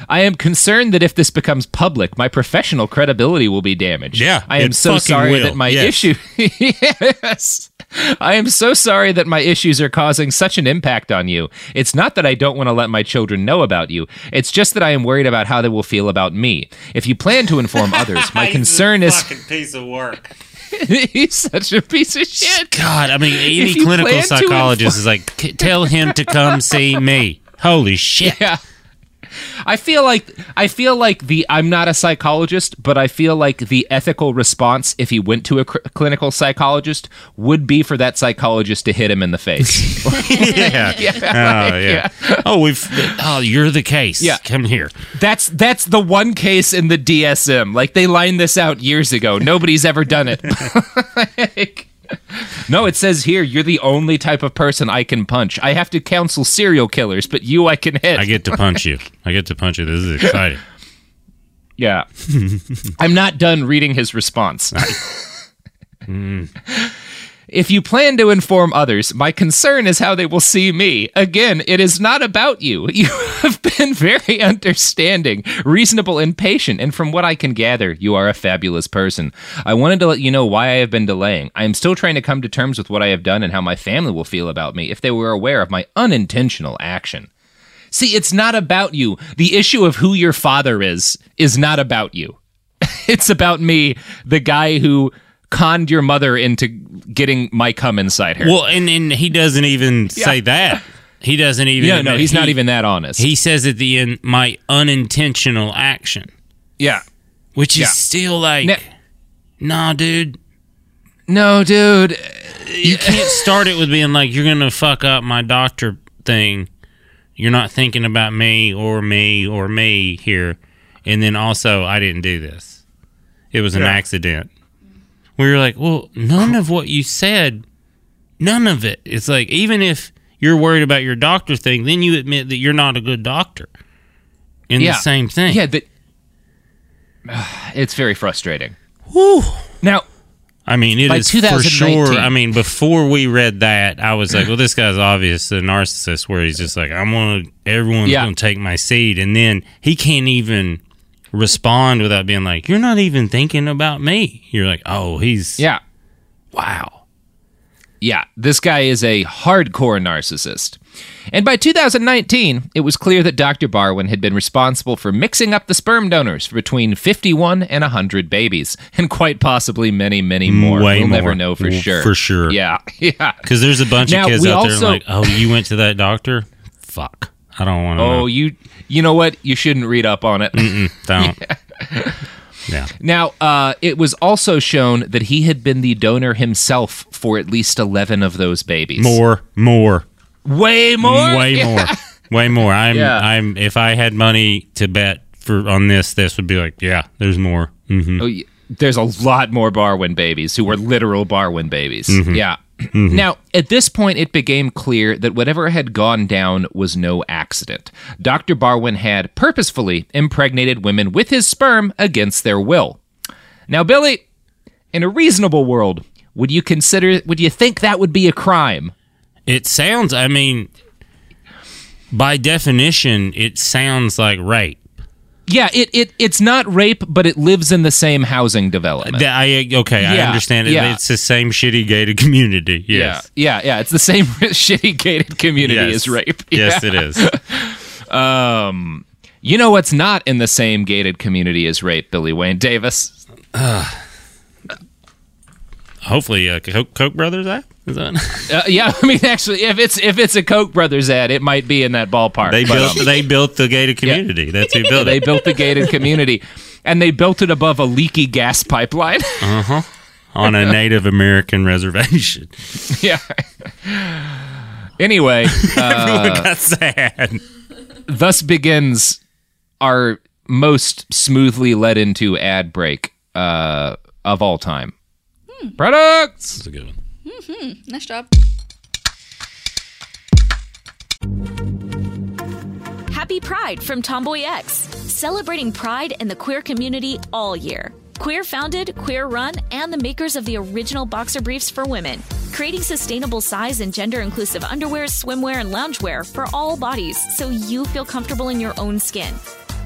I am concerned that if this becomes public, my professional credibility will be damaged. Yeah, I am so sorry will. that my Yes. issue. (laughs) yes. I am so sorry that my issues are causing such an impact on you. It's not that I don't want to let my children know about you. It's just that I am worried about how they will feel about me. If you plan to inform others, (laughs) my concern is fucking piece of work. (laughs) he's such a piece of shit. God, I mean, any clinical psychologist is like, tell him to come see me. Holy shit! Yeah. I feel like I feel like the I'm not a psychologist, but I feel like the ethical response if he went to a cr- clinical psychologist would be for that psychologist to hit him in the face. (laughs) (laughs) yeah. Yeah. Oh yeah. Oh, we've. Oh, you're the case. Yeah. Come here. That's that's the one case in the DSM. Like they lined this out years ago. Nobody's ever done it. (laughs) Like, no, it says here you're the only type of person I can punch. I have to counsel serial killers, but you I can hit. I get to punch you. I get to punch you. This is exciting. Yeah. (laughs) I'm not done reading his response. (laughs) Mm. If you plan to inform others, my concern is how they will see me. Again, it is not about you. (laughs) You have been very understanding, reasonable, and patient, and from what I can gather, you are a fabulous person. I wanted to let you know why I have been delaying. I am still trying to come to terms with what I have done and how my family will feel about me if they were aware of my unintentional action. See, it's not about you. The issue of who your father is is not about you. (laughs) it's about me, the guy who conned your mother into getting my cum inside her. Well, and, and he doesn't even Yeah. say that. He doesn't even. Yeah, no, he's not even that honest. He says at the end, "My unintentional action," yeah, which is Yeah. still like, nah, dude. No, dude. You can't start it with being like, "You're gonna fuck up my doctor thing." You're not thinking about me or me or me here, and then also, I didn't do this. It was an Yeah. accident. Where you're like, well, none of what you said, none of it. It's like even if you're worried about your doctor thing, then you admit that you're not a good doctor. In Yeah. the same thing. Yeah, that (sighs) it's very frustrating. Whew. Now, I mean, it is for sure. I mean, before we read that, I was like, well, this guy's obvious a narcissist where he's just like, I'm gonna, everyone's Yeah. gonna take my seat, and then he can't even respond without being like, you're not even thinking about me. You're like, oh, he's yeah. Wow. Yeah, this guy is a hardcore narcissist. And by 2019, it was clear that Dr. Barwin had been responsible for mixing up the sperm donors for between 51 and 100 babies, (laughs) and quite possibly many, many more. Way we'll never know for sure. for sure. Yeah, (laughs) yeah. Because there's a bunch Now, of kids out there like, oh, you went to that doctor? Fuck. I don't want to Oh, know. you you know what? You shouldn't read up on it. Mm-mm, (laughs) don't. yeah. Now, uh, it was also shown that he had been the donor himself for at least 11 of those babies. More, more. Way more? Way (laughs) Yeah. more. Way more. I'm Yeah. I'm if I had money to bet for on this, this would be like, yeah, there's more. hmm Oh, there's a lot more Barwin babies who were literal Barwin babies. Mhm. Yeah. Mhm. Now, at this point, it became clear that whatever had gone down was no accident. Dr. Barwin had purposefully impregnated women with his sperm against their will. Now, Billy, in a reasonable world, would you consider, would you think that would be a crime? It sounds I mean by definition, it sounds like rape. Yeah, it, it it's not rape, but it lives in the same housing development. I okay, I understand it. yeah. It's the same shitty gated community. Yes. Yeah, yeah, yeah. It's the same (laughs) shitty gated community Yes. as rape. Yes, it is. (laughs) um, you know what's not in the same gated community as rape, Billy Wayne Davis? Hopefully, uh, Coke, Koch Brothers app is that? (laughs) Uh, yeah, I mean, actually, if it's if it's a Koch brothers ad, it might be in that ballpark. They built um, they built the gated community. That's who built (laughs) it. they built the gated community, and they built it above a leaky gas pipeline. (laughs) Uh huh. On a Native American reservation. yeah. Anyway, Everyone uh, got sad. thus begins our most smoothly led into ad break uh, of all time. Products. That's a good one. Mm-hmm. Nice job. Happy Pride from Tomboy X, celebrating pride in the queer community all year. Queer founded, queer run, and the makers of the original boxer briefs for women, creating sustainable size and gender inclusive underwear, swimwear, and loungewear for all bodies so you feel comfortable in your own skin.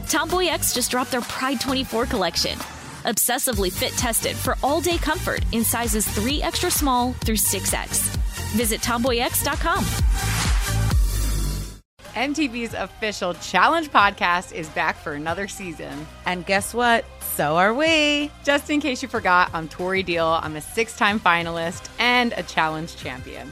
Tomboy X just dropped their Pride 24 collection. Obsessively fit tested for all day comfort in sizes 3 extra small through 6X. Visit tomboyx.com. MTV's official challenge podcast is back for another season. And guess what? So are we. Just in case you forgot, I'm Tori Deal. I'm a six time finalist and a challenge champion.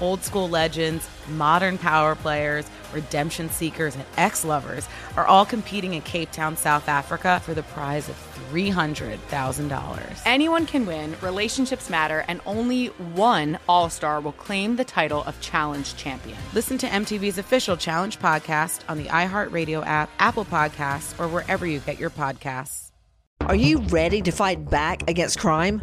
Old school legends, modern power players, redemption seekers, and ex lovers are all competing in Cape Town, South Africa for the prize of $300,000. Anyone can win, relationships matter, and only one All Star will claim the title of Challenge Champion. Listen to MTV's official Challenge podcast on the iHeartRadio app, Apple Podcasts, or wherever you get your podcasts. Are you ready to fight back against crime?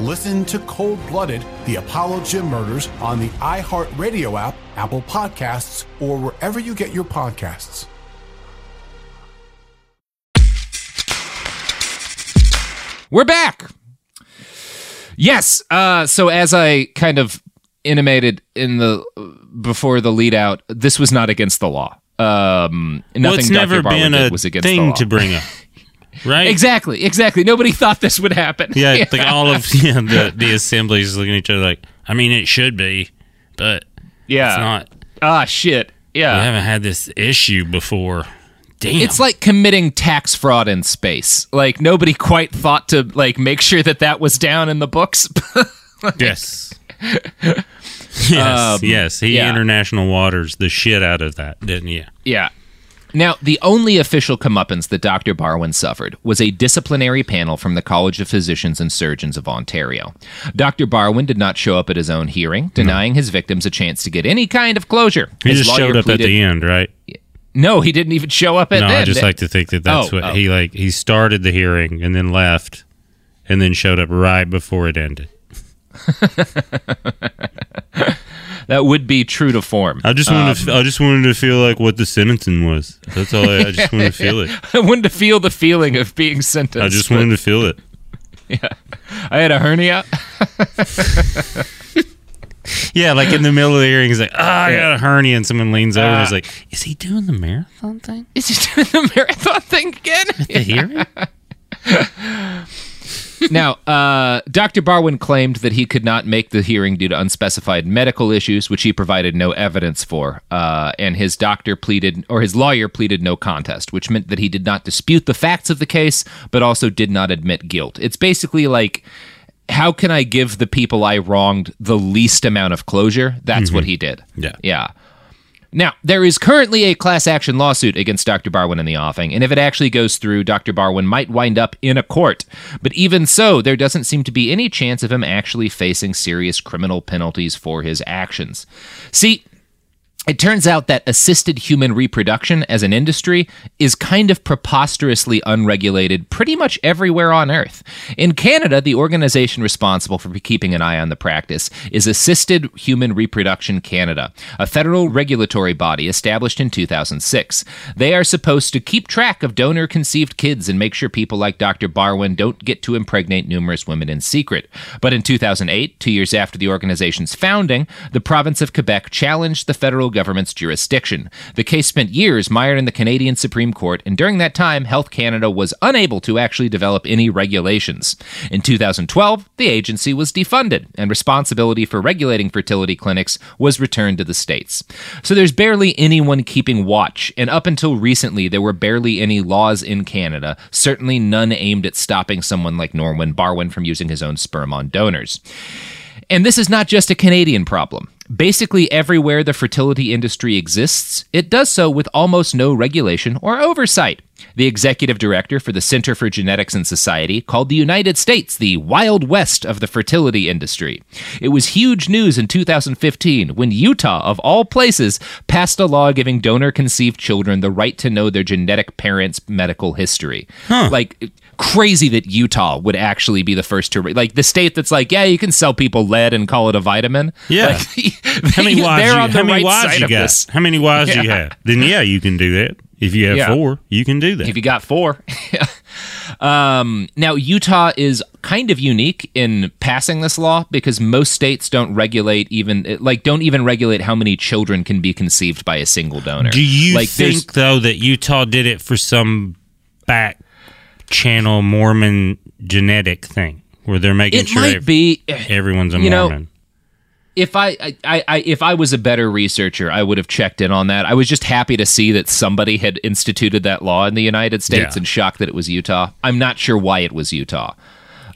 Listen to Cold Blooded The Apollo Gym Murders on the iHeartRadio app, Apple Podcasts, or wherever you get your podcasts. We're back. Yes. Uh, so as I kind of intimated in the before the lead out, this was not against the law. Um, nothing well, it's Dr. never Barwin been a did was against the thing law. to bring up, (laughs) right? exactly. Exactly. Nobody (laughs) thought this would happen. Yeah, (laughs) like all of (laughs) yeah, the the assemblies looking at each other like, I mean, it should be, but Yeah. it's not. Ah, shit. Yeah. we haven't had this issue before. Damn, It's like committing tax fraud in space. Like nobody quite thought to like make sure that that was down in the books. yes, yes, Um, yes. He yeah. international waters the shit out of that, didn't you? Yeah. Now, the only official comeuppance that Dr. Barwin suffered was a disciplinary panel from the College of Physicians and Surgeons of Ontario. Dr. Barwin did not show up at his own hearing, denying his victims a chance to get any kind of closure. He His just showed up pleaded- at the end, right? No, he didn't even show up at no, I just like to think that that's Oh, what oh. he like. He started the hearing and then left, and then showed up right before it ended. (laughs) That would be true to form. I just wanted, to, Um, I just wanted to feel like what the sentencing was. That's all. I, I just wanted to (laughs) feel it. I wanted to feel the feeling of being sentenced. I just but- wanted to feel it. (laughs) Yeah. I had a hernia. (laughs) Yeah, like in the middle of the hearing, he's like, "Ah, I Yeah. got a hernia," and someone leans over and is Ah. like, "Is he doing the marathon thing?" Is he doing the marathon thing again? At The hearing? Now, uh, Dr. Barwin claimed that he could not make the hearing due to unspecified medical issues, which he provided no evidence for. Uh, and his doctor pleaded, or his lawyer pleaded no contest, which meant that he did not dispute the facts of the case, but also did not admit guilt. It's basically like, how can I give the people I wronged the least amount of closure? That's what he did. Yeah. Yeah. Now, there is currently a class action lawsuit against Dr. Barwin in the offing, and if it actually goes through, Dr. Barwin might wind up in a court. But even so, there doesn't seem to be any chance of him actually facing serious criminal penalties for his actions. See, It turns out that assisted human reproduction as an industry is kind of preposterously unregulated pretty much everywhere on Earth. In Canada, the organization responsible for keeping an eye on the practice is Assisted Human Reproduction Canada, a federal regulatory body established in 2006. They are supposed to keep track of donor conceived kids and make sure people like Dr. Barwin don't get to impregnate numerous women in secret. But in 2008, two years after the organization's founding, the province of Quebec challenged the federal government's jurisdiction. The case spent years mired in the Canadian Supreme Court, and during that time, Health Canada was unable to actually develop any regulations. In 2012, the agency was defunded, and responsibility for regulating fertility clinics was returned to the states. So there's barely anyone keeping watch, and up until recently, there were barely any laws in Canada, certainly none aimed at stopping someone like Norman Barwin from using his own sperm on donors. And this is not just a Canadian problem. Basically, everywhere the fertility industry exists, it does so with almost no regulation or oversight. The executive director for the Center for Genetics and Society called the United States the Wild West of the fertility industry. It was huge news in 2015 when Utah, of all places, passed a law giving donor conceived children the right to know their genetic parents' medical history. Like, crazy that Utah would actually be the first to like the state that's like, yeah, you can sell people lead and call it a vitamin. Yeah. Like, (laughs) how many wives? they're You, on the how many right wives you got? this. How many wives you have? Then yeah, you can do that. If you have Yeah. four, you can do that. If you got four. (laughs) um, now, Utah is kind of unique in passing this law because most states don't regulate even, like, don't even regulate how many children can be conceived by a single donor. Do you like, think though that Utah did it for some back channel Mormon genetic thing where they're making It sure might ev- be- everyone's a you know, Mormon? if I, I, I if I was a better researcher, I would have checked in on that. I was just happy to see that somebody had instituted that law in the United States Yeah. and shocked that it was Utah. I'm not sure why it was Utah.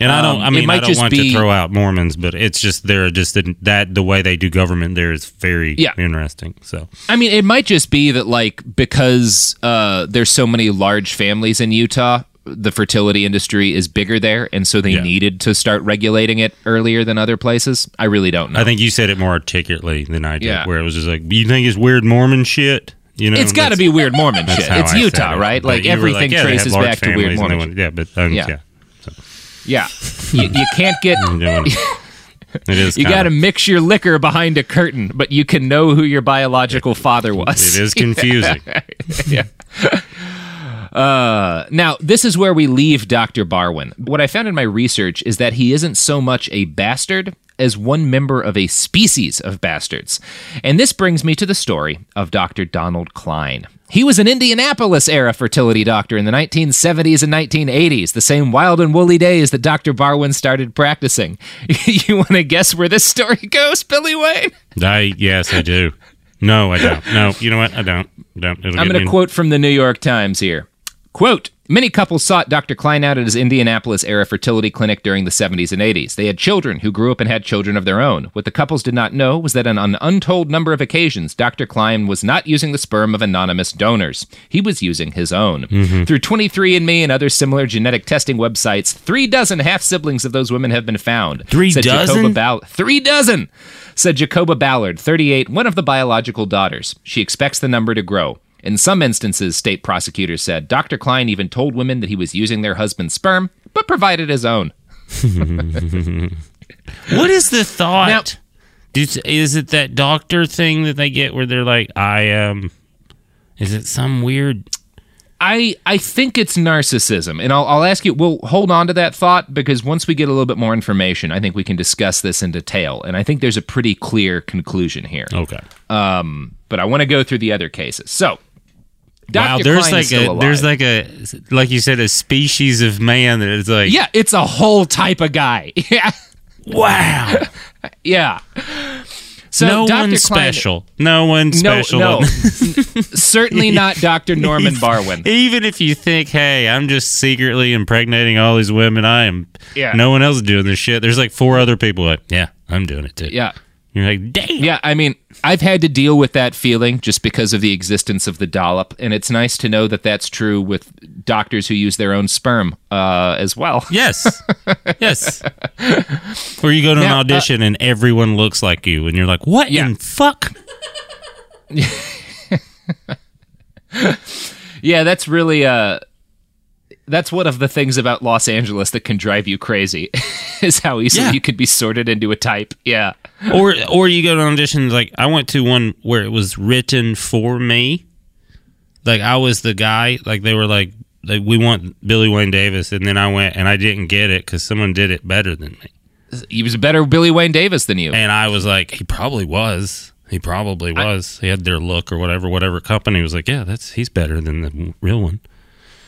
and I don't. Um, I mean, might I don't want be- to throw out Mormons, but it's just they're just that the way they do government there is very Yeah. interesting. So I mean, it might just be that like because uh, there's so many large families in Utah, the fertility industry is bigger there, and so they Yeah. needed to start regulating it earlier than other places. I really don't know. I think you said it more articulately than I did, Yeah. where it was just like, you think it's weird Mormon shit? You know, it's got to be weird Mormon shit. It's I Utah, it. right? But Like everything yeah, traces back to weird families and they Mormon. want- Yeah, but um, Yeah. yeah. Yeah, you, you can't get. I'm doing it. It is. (laughs) You got to mix your liquor behind a curtain, but you can know who your biological father was. It is (laughs) confusing. (laughs) yeah. Uh, now, this is where we leave Dr. Barwin. What I found in my research is that he isn't so much a bastard as one member of a species of bastards. And this brings me to the story of Dr. Donald Cline. He was an Indianapolis era fertility doctor in the 1970s and 1980s, the same wild and woolly days that Dr. Barwin started practicing. (laughs) you want to guess where this story goes, Billy Wayne? I yes, I do. No, I don't. No, you know what? I don't. Don't. It'll I'm going to quote from the New York Times here. Quote, Many couples sought Dr. Cline out at his Indianapolis era fertility clinic during the 70s and 80s. They had children who grew up and had children of their own. What the couples did not know was that on an untold number of occasions, Dr. Cline was not using the sperm of anonymous donors. He was using his own. Mhm. Through 23andMe and other similar genetic testing websites, three dozen half siblings of those women have been found. Three dozen? Ball- three dozen! Said Jacoba Ballard, 38, one of the biological daughters. She expects the number to grow. In some instances, state prosecutors said, Dr. Cline even told women that he was using their husband's sperm, but provided his own. (laughs) what is the thought? Is- is it that doctor thing that they get where they're like, I um, is it some weird? I I think it's narcissism, and I'll, I'll ask you. We'll hold on to that thought because once we get a little bit more information, I think we can discuss this in detail. And I think there's a pretty clear conclusion here. Okay. Um, but I want to go through the other cases. So, Dr. Wow, there's Cline like a there's like a like you said a species of man that is like yeah, it's a whole type of guy. (laughs) Yeah. Wow. (laughs) yeah. So no Dr. one's Cline- special. No one's No, special. no. (laughs) Certainly not Dr. Norman Barwin. Even if you think, hey, I'm just secretly impregnating all these women, I am. Yeah. No one else is doing this shit. There's like four other people. Like, yeah, I'm doing it too. Yeah. You're like, damn. Yeah, I mean, I've had to deal with that feeling just because of the existence of the dollop, and it's nice to know that that's true with doctors who use their own sperm uh, as well. (laughs) Yes. yes. Where you go to Now, uh, an audition and everyone looks like you, and you're like, what in fuck? (laughs) yeah, that's really uh that's one of the things about Los Angeles that can drive you crazy (laughs) is how easily Yeah. you could be sorted into a type. Yeah. or or you go to auditions like I went to one where it was written for me. Like I was the guy. Like they were like, like we want Billy Wayne Davis, and then I went and I didn't get it because someone did it better than me. He was a better Billy Wayne Davis than you. And I was like, he probably was. He probably was. he had their look or whatever. Whatever company was like, yeah, that's he's better than the real one.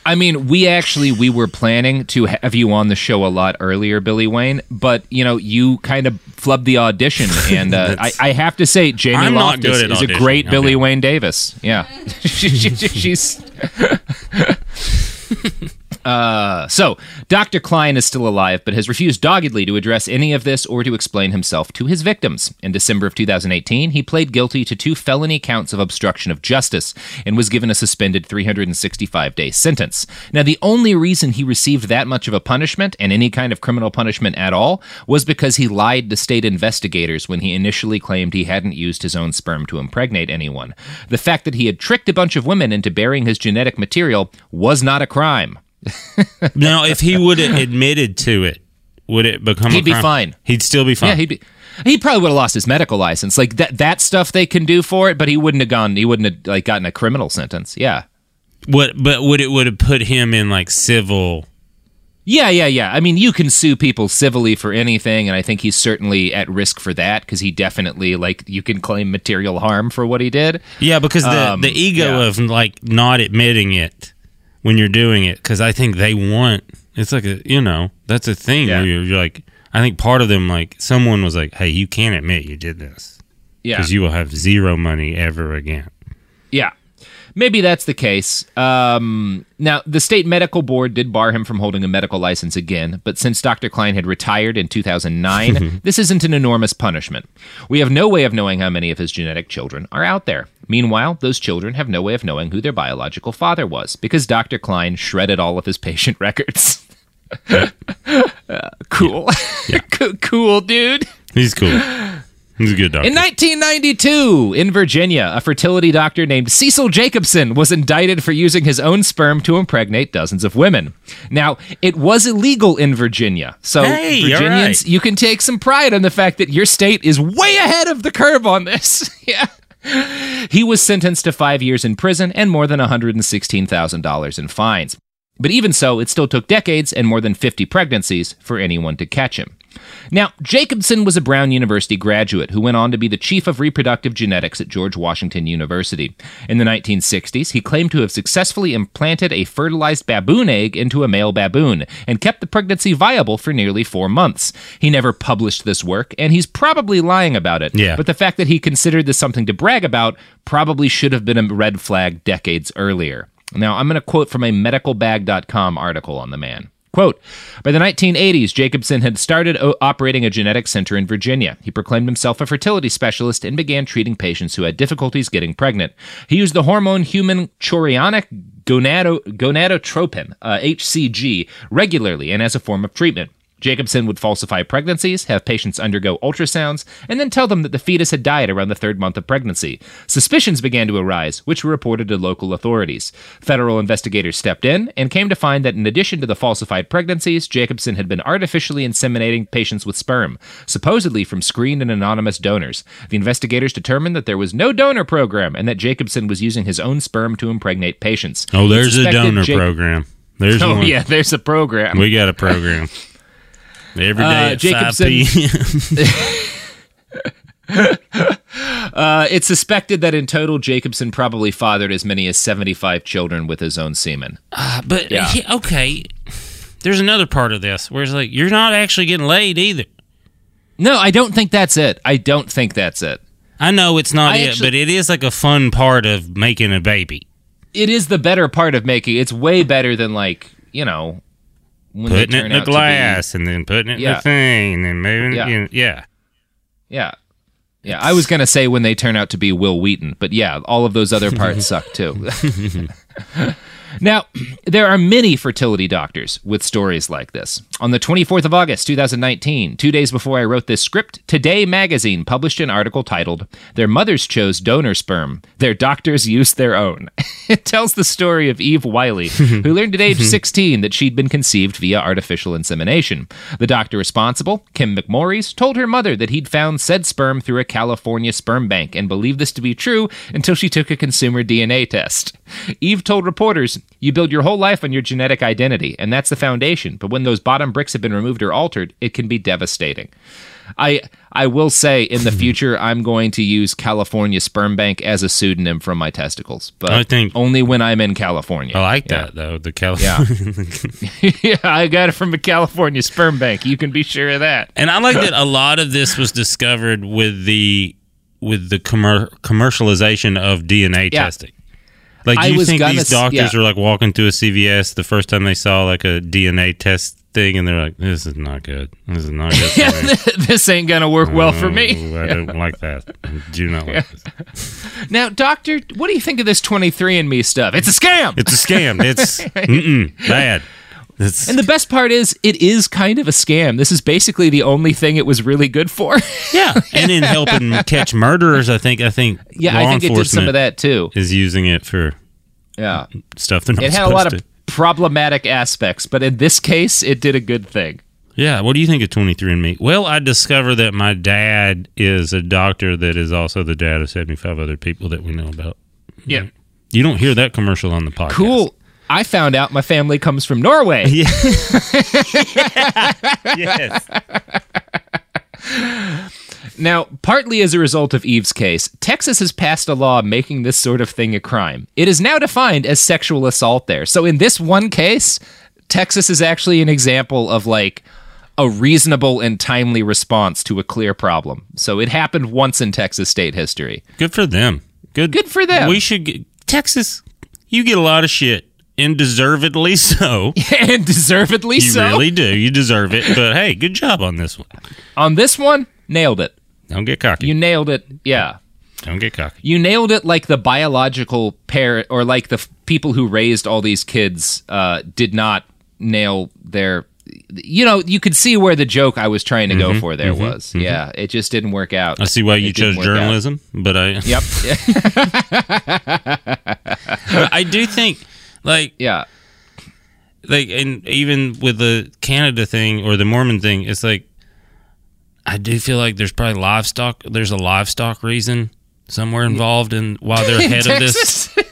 I mean, we actually we were planning to have you on the show a lot earlier, Billy Wayne, but you know you kind of flubbed the audition, (laughs) and uh, I, I have to say Jamie I'm Loftus good at is a great I'll Billy Wayne Davis. Yeah, (laughs) (laughs) She- she- she's. Uh, so, Dr. Cline is still alive, but has refused doggedly to address any of this or to explain himself to his victims. In December of 2018, he pled guilty to two felony counts of obstruction of justice and was given a suspended 365 day sentence. Now, the only reason he received that much of a punishment and any kind of criminal punishment at all was because he lied to state investigators when he initially claimed he hadn't used his own sperm to impregnate anyone. The fact that he had tricked a bunch of women into bearing his genetic material was not a crime. (laughs) now, if he would have admitted to it, would it become? He'd a be fine. He'd still be fine. Yeah, he'd be. He probably would have lost his medical license. Like that that stuff they can do for it, but he wouldn't have gone. He wouldn't have like gotten a criminal sentence. Yeah. What? But would it would have put him in like civil? Yeah, yeah, yeah. I mean, you can sue people civilly for anything, and I think he's certainly at risk for that because he definitely like you can claim material harm for what he did. Yeah, because the Um, the ego yeah. of like not admitting it when you're doing it, because I think they want. It's like a you know that's a thing where you're, you're like I think part of them like someone was like, hey, you can't admit you did this Yeah. because you will have zero money ever again. Yeah. Maybe that's the case. Um, now, the state medical board did bar him from holding a medical license again, but since Dr. Cline had retired in 2009, (laughs) this isn't an enormous punishment. We have no way of knowing how many of his genetic children are out there. Meanwhile, those children have no way of knowing who their biological father was because Dr. Cline shredded all of his patient (laughs) records. Uh, (laughs) cool. (laughs) Co- cool, dude. He's cool. He's a good doctor. In 1992, in Virginia, a fertility doctor named Cecil Jacobson was indicted for using his own sperm to impregnate dozens of women. Now, it was illegal in Virginia. So, Hey, Virginians, right. you can take some pride in the fact that your state is way ahead of the curve on this. yeah. He was sentenced to five years in prison and more than $116,000 in fines. But even so, it still took decades and more than 50 pregnancies for anyone to catch him. Now, Jacobson was a Brown University graduate who went on to be the chief of reproductive genetics at George Washington University. In the 1960s, he claimed to have successfully implanted a fertilized baboon egg into a male baboon and kept the pregnancy viable for nearly four months. He never published this work, and he's probably lying about it. Yeah. But the fact that he considered this something to brag about probably should have been a red flag decades earlier. Now, I'm going to quote from a medicalbag.com article on the man. Quote, by the 1980s, Jacobson had started o- operating a genetic center in Virginia. He proclaimed himself a fertility specialist and began treating patients who had difficulties getting pregnant. He used the hormone human chorionic gonado- gonadotropin, uh, HCG, regularly and as a form of treatment. Jacobson would falsify pregnancies, have patients undergo ultrasounds, and then tell them that the fetus had died around the third month of pregnancy. Suspicions began to arise, which were reported to local authorities. Federal investigators stepped in and came to find that in addition to the falsified pregnancies, Jacobson had been artificially inseminating patients with sperm, supposedly from screened and anonymous donors. The investigators determined that there was no donor program and that Jacobson was using his own sperm to impregnate patients. Oh, there's a donor Jac- program. There's oh one. yeah, there's a program. We got a program. (laughs) Every day Uh, at Jacobson- 5 p.m. (laughs) Uh, it's suspected that in total, Jacobson probably fathered as many as 75 children with his own semen. Uh, but Yeah. he- okay, there's another part of this where it's like you're not actually getting laid either. No, I don't think that's it. I don't think that's it. I know it's not I it, actually- but it is like a fun part of making a baby. It is the better part of making. It's way better than like you know when putting it in the to be- glass and then putting it in Yeah. the thing and then moving. Yeah. Yeah, yeah. Yeah. Yeah, I was gonna say when they turn out to be Wil Wheaton, but yeah, all of those other parts (laughs) suck too. (laughs) Now, (clears throat) there are many fertility doctors with stories like this. On the 24th of August, 2019, two days before I wrote this script, Today magazine published an article titled, Their Mothers Chose Donor Sperm. Their Doctors Used Their Own. (laughs) it tells the story of Eve Wiley, (laughs) who learned at age mm-hmm. 16 that she'd been conceived via artificial insemination. The doctor responsible, Kim McMorries, told her mother that he'd found said sperm through a California sperm bank and believed this to be true until she took a consumer DNA test. Eve told reporters, You build your whole life on your genetic identity, and that's the foundation. But when those bottom bricks have been removed or altered, it can be devastating. I I will say in the (laughs) future I'm going to use California Sperm Bank as a pseudonym from my testicles, but I think- only when I'm in California. I like Yeah. that though. The California. (laughs) (laughs) yeah, I got it from a California sperm bank. You can be sure of that. And I like that a lot of this was discovered with the with the commer- commercialization of DNA Yeah. testing. Like, do you was think these doctors yeah. are like walking through a CVS the first time they saw like a DNA test thing, and they're like, "This is not good. This is not good." Yeah, for (laughs) me. this ain't gonna work well for me. Oh, I don't (laughs) like that. I do not like this. Now, doctor, what do you think of this 23andMe stuff? It's a scam. It's a scam. It's (laughs) bad. It's And the best part is, it is kind of a scam. This is basically the only thing it was really good for. yeah, (laughs) and in helping catch murderers, I think I think Yeah, I think it did some of that too. Is using it for Yeah. stuff they're not It had a lot to. of problematic aspects, but in this case, it did a good thing. Yeah, what do you think of 23andMe? Well, I discovered that my dad is a doctor that is also the dad of 75 other people that we know about. Yeah. You don't hear that commercial on the podcast. Cool. I found out my family comes from Norway. (laughs) Yeah. (laughs) yes. Now, partly as a result of Eve's case, Texas has passed a law making this sort of thing a crime. It is now defined as sexual assault there. So in this one case, Texas is actually an example of like a reasonable and timely response to a clear problem. So it happened once in Texas state history. Good for them. Good. Good for them. We should get Texas. You get a lot of shit, and deservedly so. (laughs) and deservedly so. You so. really do. You deserve it. But hey, good job on this one. On this one, nailed it. Don't get cocky. You nailed it. Yeah. Don't get cocky. You nailed it like the biological parent or like the f- people who raised all these kids uh, did not nail their. You know, you could see where the joke I was trying to go Mhm, for there mhm, was. mhm. Yeah, it just didn't work out. I see why you It didn't chose work out. journalism, but I. Yep. (laughs) (laughs) I do think, like, yeah, like, and even with the Canada thing or the Mormon thing, it's like, I do feel like there's probably livestock. There's a livestock reason somewhere involved in why they're (laughs) ahead of this. (laughs)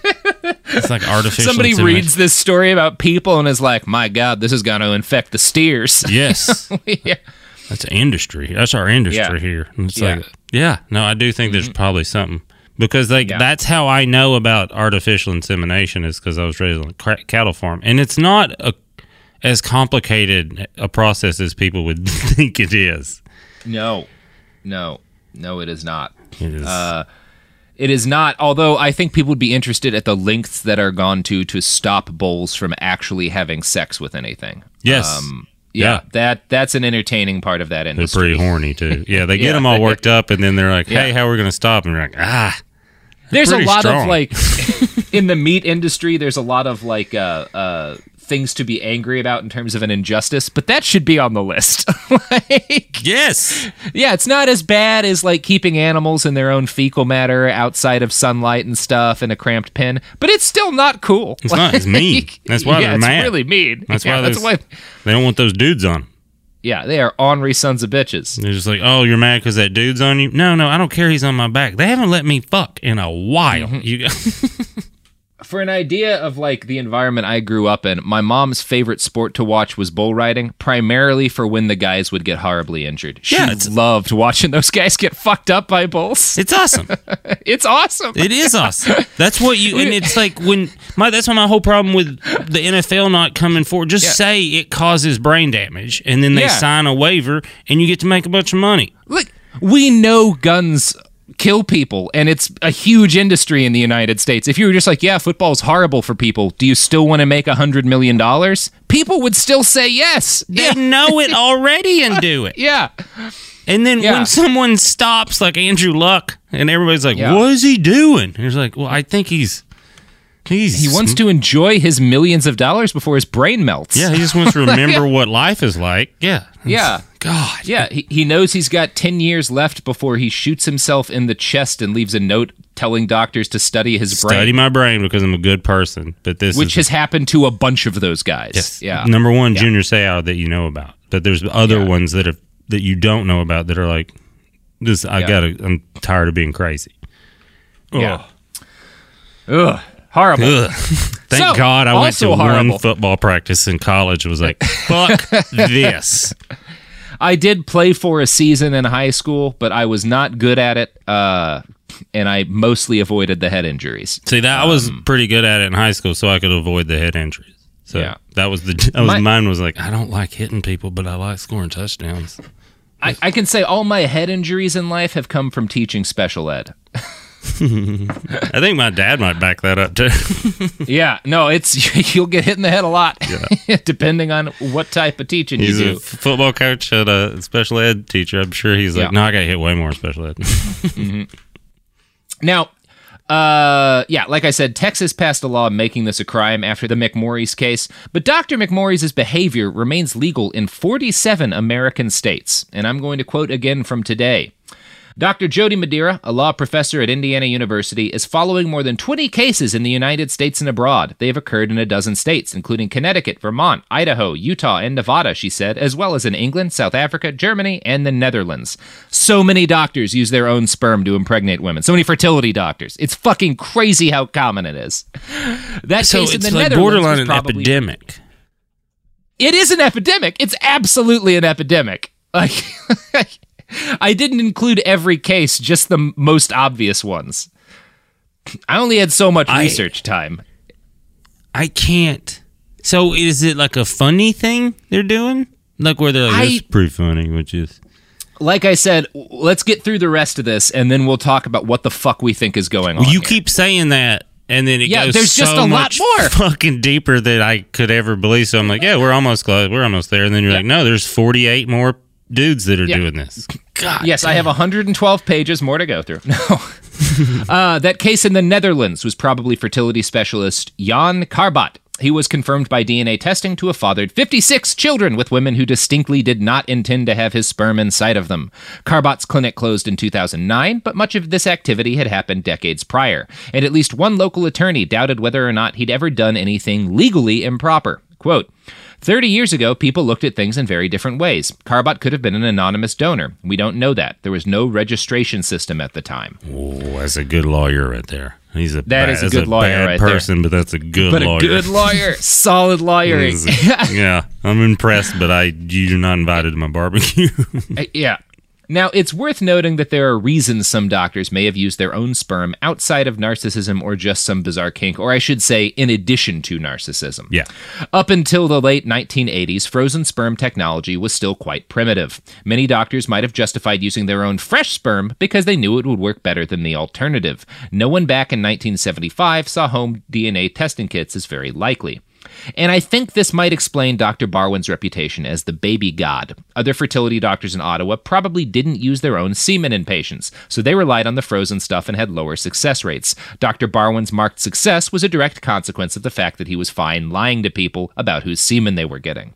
It's like artificial. Somebody reads this story about people and is like, "My God, this is going to infect the steers." (laughs) Yes. yeah. That's industry. That's our industry Yeah. here. And it's Yeah. Mm-hmm. like, yeah, no, I do think there's probably something because like that's how I know about artificial insemination is because I was raised on a cattle farm, and it's not a as complicated a process as people would (laughs) think it is. No, no, no, it is not. It is. Uh, it is not. Although I think people would be interested at the lengths that are gone to to stop bulls from actually having sex with anything. Yes. Um, yeah, Yeah. that that's an entertaining part of that industry. They're pretty horny too. (laughs) Yeah, they get Yeah. them all worked up, and then they're like, "Hey, Yeah. how are we going to stop?" And they're like, "Ah." There's a lot strong. of like (laughs) (laughs) in the meat industry. There's a lot of like uh, uh, things to be angry about in terms of an injustice, but that should be on the list. (laughs) like, yes, yeah, it's not as bad as like keeping animals in their own fecal matter outside of sunlight and stuff in a cramped pen, but it's still not cool. It's not. It's (laughs) mean. That's why yeah, they're it's mad. really mean. That's Yeah, why. that's why. they don't want those dudes on. Yeah, they are ornery sons of bitches. They're just like, oh, you're mad because that dude's on you? No, no, I don't care. He's on my back. They haven't let me fuck in a while. Mm-hmm. You (laughs) For an idea of like the environment I grew up in, my mom's favorite sport to watch was bull riding, primarily for when the guys would get horribly injured. She Yeah, loved watching those guys get fucked up by bulls. It's awesome. (laughs) it's awesome. It is awesome. That's what you, and it's like when my that's my whole problem with the NFL not coming forward. Just Yeah. say it causes brain damage, and then they Yeah. sign a waiver, and you get to make a bunch of money. Look, we know guns kill people, and it's a huge industry in the United States. If you were just like, yeah, football's horrible for people, do you still want to make a hundred million dollars? People would still say yes. They (laughs) know it already and do it. Yeah. And then Yeah. when someone stops, like Andrew Luck, and everybody's like, Yeah. "What is he doing?" And he's like, "Well, I think he's He's He wants to enjoy his millions of dollars before his brain melts. Yeah, he just wants to (laughs) remember what life is like. Yeah. Yeah. God. Yeah, he, he knows he's got 10 years left before he shoots himself in the chest and leaves a note telling doctors to study his brain. Study my brain because I'm a good person. But this which has happened to a bunch of those guys. yes, Yeah. number one Yeah. Junior Seau that you know about. But there's other Yeah. ones that have that you don't know about that are like this. I Yeah. gotta. I'm tired of being crazy. Yeah. Ugh. Horrible. Ugh. (laughs) Thank So, God I went to horrible. one football practice in college. and Was like, (laughs) fuck this. (laughs) I did play for a season in high school, but I was not good at it. Uh, and I mostly avoided the head injuries. See that I was pretty good at it in high school, so I could avoid the head injuries. So Yeah. that was the that was My- mine. Was like I don't like hitting people, but I like scoring touchdowns. I, I can say all my head injuries in life have come from teaching special ed. (laughs) (laughs) I think my dad might back that up too. (laughs) yeah, no, it's (laughs) you'll get hit in the head a lot, depending on what type of teaching He's you a do. football coach at a special ed teacher. I'm sure he's like, Yeah. no, I got hit way more special ed. Mm-hmm. Now, uh, yeah, like I said, Texas passed a law making this a crime after the McMorries case, but Dr. McMorries' behavior remains legal in 47 American states. And I'm going to quote again from today. Dr. Jody Madeira, a law professor at Indiana University, is following more than 20 cases in the United States and abroad. They have occurred in a dozen states, including Connecticut, Vermont, Idaho, Utah, and Nevada, she said, as well as in England, South Africa, Germany, and the Netherlands. So many doctors use their own sperm to impregnate women. So many fertility doctors. It's fucking crazy how common it is. (laughs) That so case it's in the like Netherlands borderline was an epidemic. it is an epidemic. It's absolutely an epidemic. Like, (laughs) I didn't include every case, just the most obvious ones. I only had so much I- research time. I can't. So is it like a funny thing they're doing? Like where they're like, I- this pretty funny, which is Like I said, let's get through the rest of this, and then we'll talk about what the fuck we think is going on. You here. keep saying that, and then it Yeah, goes there's just so a lot more. (laughs) fucking deeper than I could ever believe. So I'm like, yeah, we're almost close. We're almost there. And then you're like, no, there's 48 more dudes that are Yeah. doing this. (laughs) God. yes, I have 112 pages more to go through. (laughs) No. uh, that case in the Netherlands was probably fertility specialist Jan Karbaat. He was confirmed by DNA testing to have fathered 56 children with women who distinctly did not intend to have his sperm inside of them. Karbaat's clinic closed in 2009, but much of this activity had happened decades prior, and at least one local attorney doubted whether or not he'd ever done anything legally improper. Quote, 30 years ago, people looked at things in very different ways. Karbaat could have been an anonymous donor. We don't know that. There was no registration system at the time. Oh, that's a good lawyer right there. He's a That bad, is a good lawyer bad right there. person, but that's a good but lawyer. a good lawyer. (laughs) Solid lawyering. (laughs) Yeah, I'm impressed, but I you're not invited to my barbecue. Uh, yeah. Now, it's worth noting that there are reasons some doctors may have used their own sperm outside of narcissism or just some bizarre kink, or I should say, in addition to narcissism. yeah. Up until the late 1980s, frozen sperm technology was still quite primitive. Many doctors might have justified using their own fresh sperm because they knew it would work better than the alternative. No one back in 1975 saw home DNA testing kits as very likely. And I think this might explain Dr. Barwin's reputation as the baby god. Other fertility doctors in Ottawa probably didn't use their own semen in patients, so they relied on the frozen stuff and had lower success rates. Dr. Barwin's marked success was a direct consequence of the fact that he was fine lying to people about whose semen they were getting.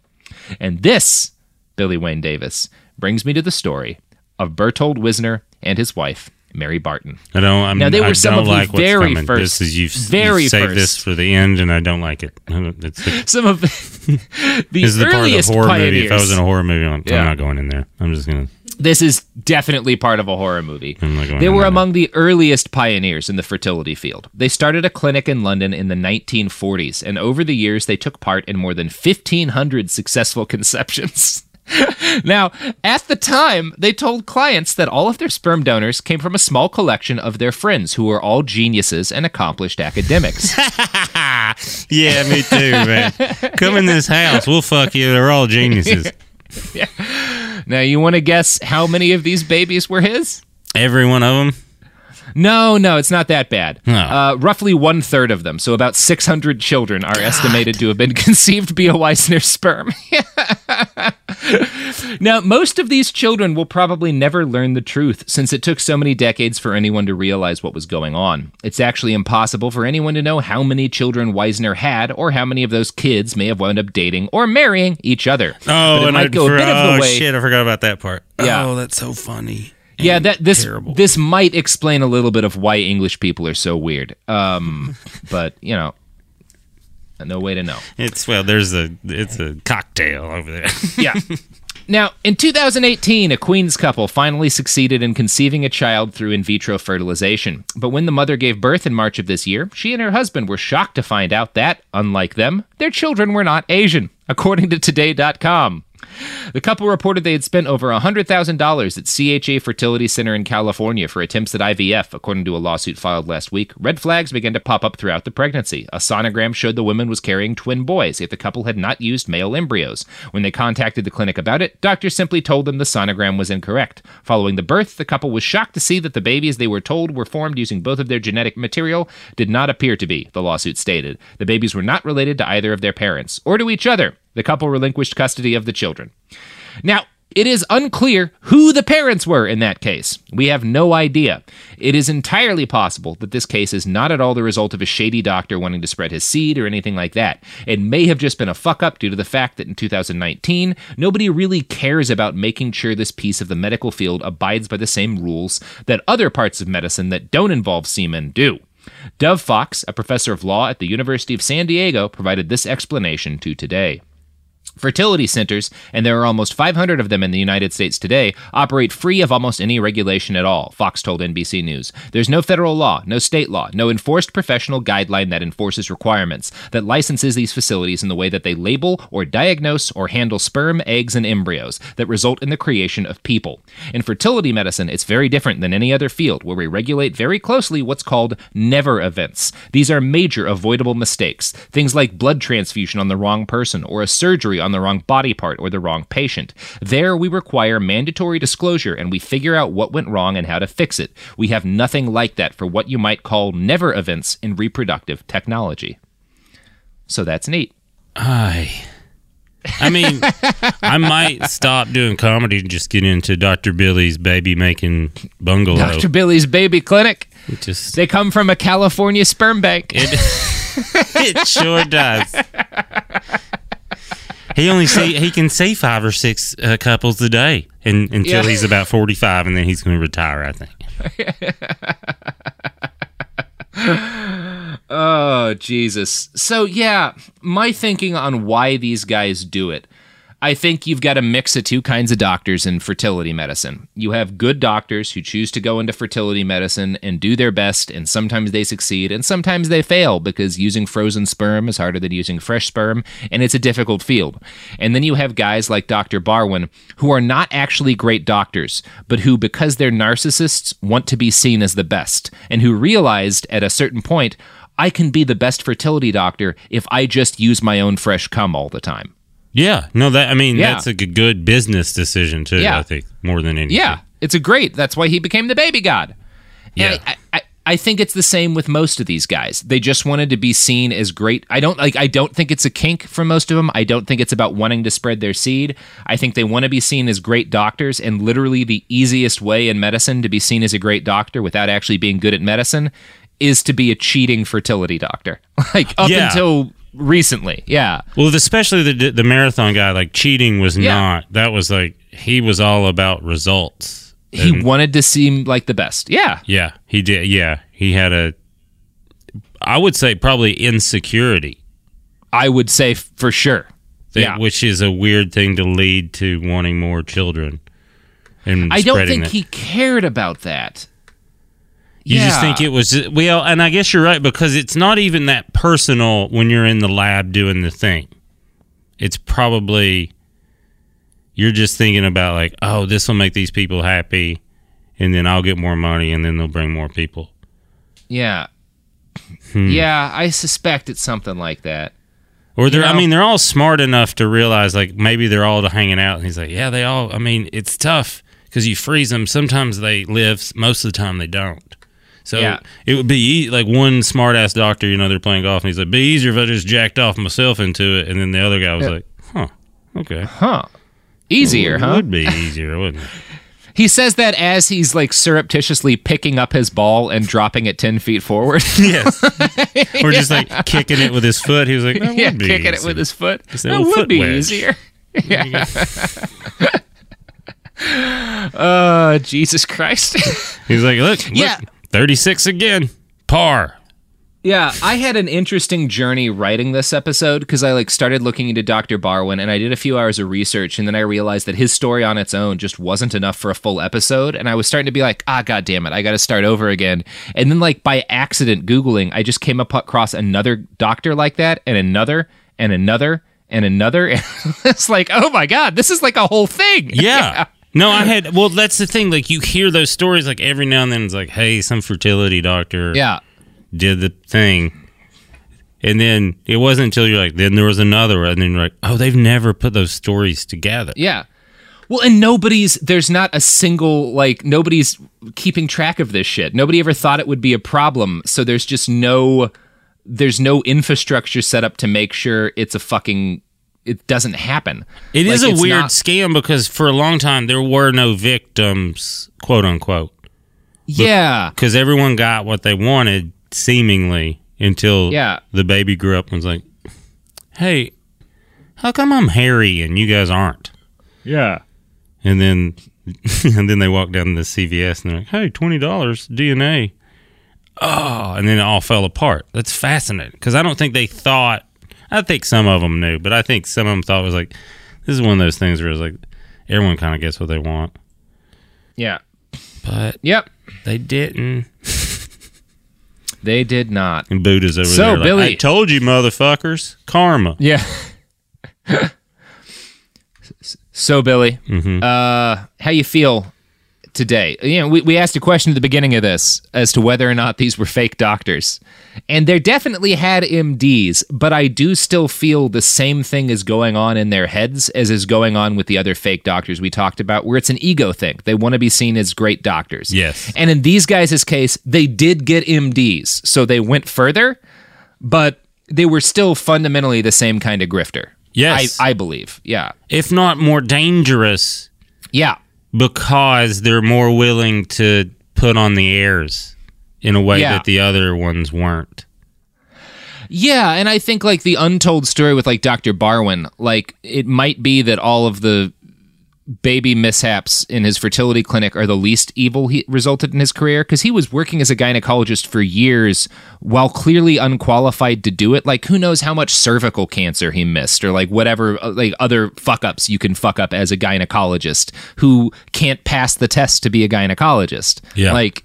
And this, Billy Wayne Davis, brings me to the story of Bertold Wiesner and his wife, Mary Barton. I don't. I'm, Now, they were I some don't of like what's very coming. first- This is you've, very you've saved first. this for the end, and I don't like it. (laughs) It's the, Some of (laughs) the this is the part of the earliest horror pioneers. movie. If I was in a horror movie, I'm, Yeah. I'm not going in there. I'm just gonna. This is definitely part of a horror movie. I'm not going They were there. among the earliest pioneers in the fertility field. They started a clinic in London in the 1940s, and over the years, they took part in more than 1,500 successful (laughs) conceptions. (laughs) now, at the time, they told clients that all of their sperm donors came from a small collection of their friends who were all geniuses and accomplished academics. (laughs) Yeah, me too, man. Come in this house. We'll fuck you. They're all geniuses. (laughs) yeah. now, you want to guess how many of these babies were his? Every one of them. No, no, it's not that bad. No. Uh, roughly one third of them, so about 600 children, are estimated to have been (laughs) conceived via Wiesner sperm. (laughs) now, most of these children will probably never learn the truth since it took so many decades for anyone to realize what was going on. It's actually impossible for anyone to know how many children Wiesner had or how many of those kids may have wound up dating or marrying each other. Oh, But it and might I, go a bit of oh the way. shit, I forgot about that part. Yeah. Oh, that's so funny. Yeah, that this terrible. this might explain a little bit of why English people are so weird. Um, (laughs) but you know, no way to know. It's well, there's a it's a cocktail over there. (laughs) Yeah. Now, in 2018, a Queens couple finally succeeded in conceiving a child through in vitro fertilization. But when the mother gave birth in March of this year, she and her husband were shocked to find out that, unlike them, their children were not Asian, according to Today.com. The couple reported they had spent over $100,000 at CHA Fertility Center in California for attempts at IVF, according to a lawsuit filed last week. Red flags began to pop up throughout the pregnancy. A sonogram showed the woman was carrying twin boys, yet the couple had not used male embryos. When they contacted the clinic about it, doctors simply told them the sonogram was incorrect. Following the birth, the couple was shocked to see that the babies they were told were formed using both of their genetic material did not appear to be, the lawsuit stated. The babies were not related to either of their parents, or to each other. The couple relinquished custody of the children. Now, it is unclear who the parents were in that case. We have no idea. It is entirely possible that this case is not at all the result of a shady doctor wanting to spread his seed or anything like that. It may have just been a fuck up due to the fact that in 2019, nobody really cares about making sure this piece of the medical field abides by the same rules that other parts of medicine that don't involve semen do. Dov Fox, a professor of law at the University of San Diego, provided this explanation to Today. Fertility centers, and there are almost 500 of them in the United States today, operate free of almost any regulation at all, Fox told NBC News. There's no federal law, no state law, no enforced professional guideline that enforces requirements, that licenses these facilities in the way that they label or diagnose or handle sperm, eggs, and embryos that result in the creation of people. In fertility medicine, it's very different than any other field where we regulate very closely what's called never events. These are major avoidable mistakes, things like blood transfusion on the wrong person or a surgery on the wrong body part or the wrong patient. There, we require mandatory disclosure and we figure out what went wrong and how to fix it. We have nothing like that for what you might call never events in reproductive technology. So that's neat. I. I mean, I might stop doing comedy and just get into Dr. Billy's baby making bungalow. Dr. Billy's Baby Clinic. It just They come from a California sperm bank. it, (laughs) it sure does. He only (laughs) see he can see five or six uh, couples a day, and until Yeah. he's about forty five, and then he's going to retire. I think. (laughs) Oh, Jesus. So, yeah, my thinking on why these guys do it. I think you've got a mix of two kinds of doctors in fertility medicine. You have good doctors who choose to go into fertility medicine and do their best, and sometimes they succeed and sometimes they fail because using frozen sperm is harder than using fresh sperm, and it's a difficult field. And then you have guys like Dr. Barwin who are not actually great doctors, but who, because they're narcissists, want to be seen as the best, and who realized at a certain point, I can be the best fertility doctor if I just use my own fresh cum all the time. Yeah, no, that I mean Yeah. that's a good business decision too. Yeah. I think more than anything. Yeah, it's a great. That's why he became the baby god. Yeah. And I, I, I think it's the same with most of these guys. They just wanted to be seen as great. I don't like. I don't think it's a kink for most of them. I don't think it's about wanting to spread their seed. I think they want to be seen as great doctors. And literally, the easiest way in medicine to be seen as a great doctor without actually being good at medicine is to be a cheating fertility doctor. (laughs) Like up Yeah. until recently, yeah. Well, especially the the marathon guy, like cheating was Yeah. not. That was like he was all about results. He And- wanted to seem like the best. Yeah. Yeah, he did. Yeah, he had a. I would say probably insecurity. I would say f- for sure. that- Yeah. which is a weird thing to lead to wanting more children. And I don't think that. he cared about that. You just think it was well, and I guess you're right because it's not even that personal when you're in the lab doing the thing. It's probably you're just thinking about like, oh, this will make these people happy, and then I'll get more money, and then they'll bring more people. Yeah. Hmm. Yeah, I suspect it's something like that. Or they're, You I mean, they're all smart enough to realize like maybe they're all hanging out, and he's like, yeah, they all. I mean, it's tough because you freeze them. Sometimes they live, most of the time they don't. So Yeah. it would be like one smart ass doctor, you know, they're playing golf, and he's like, "Be easier if I just jacked off myself into it." And then the other guy was Yeah. like, "Huh, okay, huh, easier, huh? it huh?" Would be easier, wouldn't it?" (laughs) He says that as he's like surreptitiously picking up his ball and dropping it 10 feet forward. (laughs) yes. (laughs) Or just like kicking it with his foot. He was like, that yeah, would be kicking it with his foot. That would be wedge. easier. Yeah. Uh, oh, Jesus Christ. He's like, look, look, Yeah. 36 again, par. Yeah, I had an interesting journey writing this episode because I like started looking into Dr. Barwin and I did a few hours of research and then I realized that his story on its own just wasn't enough for a full episode and I was starting to be like, ah, god damn it, I got to start over again. And then like by accident googling, I just came across another doctor like that and another and another and another. (laughs) And it's like, oh my god, this is like a whole thing. Yeah. (laughs) No, I had. Well, that's the thing. Like you hear those stories, like every now and then, it's like, hey, some fertility doctor, Yeah. did the thing, and then it wasn't until you're like, then there was another, and then you're like, oh, they've never put those stories together. Yeah. Well, and nobody's there's not a single like nobody's keeping track of this shit. Nobody ever thought it would be a problem, so there's just no there's no infrastructure set up to make sure it's a fucking it doesn't happen. It is Like, a weird not- scam because for a long time there were no victims, quote unquote. Yeah. because everyone got what they wanted, seemingly, until Yeah. the baby grew up and was like, "Hey, how come I'm hairy and you guys aren't?" Yeah. And then, (laughs) and then they walk down to the CVS and they're like, "Hey, twenty dollars DNA." Oh, and then it all fell apart. That's fascinating because I don't think they thought. I think some of them knew, but I think some of them thought it was like, "This is one of those things where it's like everyone kind of gets what they want." Yeah. But yep, they didn't. They did not. And Buddha's over So, there. like, Billy- I told you, motherfuckers. Karma. Yeah. (laughs) so Billy, Mm-hmm. uh, how you feel today? You know, we, we asked a question at the beginning of this as to whether or not these were fake doctors, and they definitely had MDs. But I do still feel the same thing is going on in their heads as is going on with the other fake doctors we talked about, where it's an ego thing. They want to be seen as great doctors. Yes. And in these guys' case, they did get MDs, so they went further, but they were still fundamentally the same kind of grifter. Yes. I, I believe. Yeah. If not more dangerous. Yeah. Because they're more willing to put on the airs in a way Yeah. that the other ones weren't. Yeah, and I think like the untold story with like Dr. Barwin, like it might be that all of the baby mishaps in his fertility clinic are the least evil he resulted in his career because he was working as a gynecologist for years while clearly unqualified to do it. Like who knows how much cervical cancer he missed or like whatever uh, like other fuck ups you can fuck up as a gynecologist who can't pass the test to be a gynecologist. Yeah. like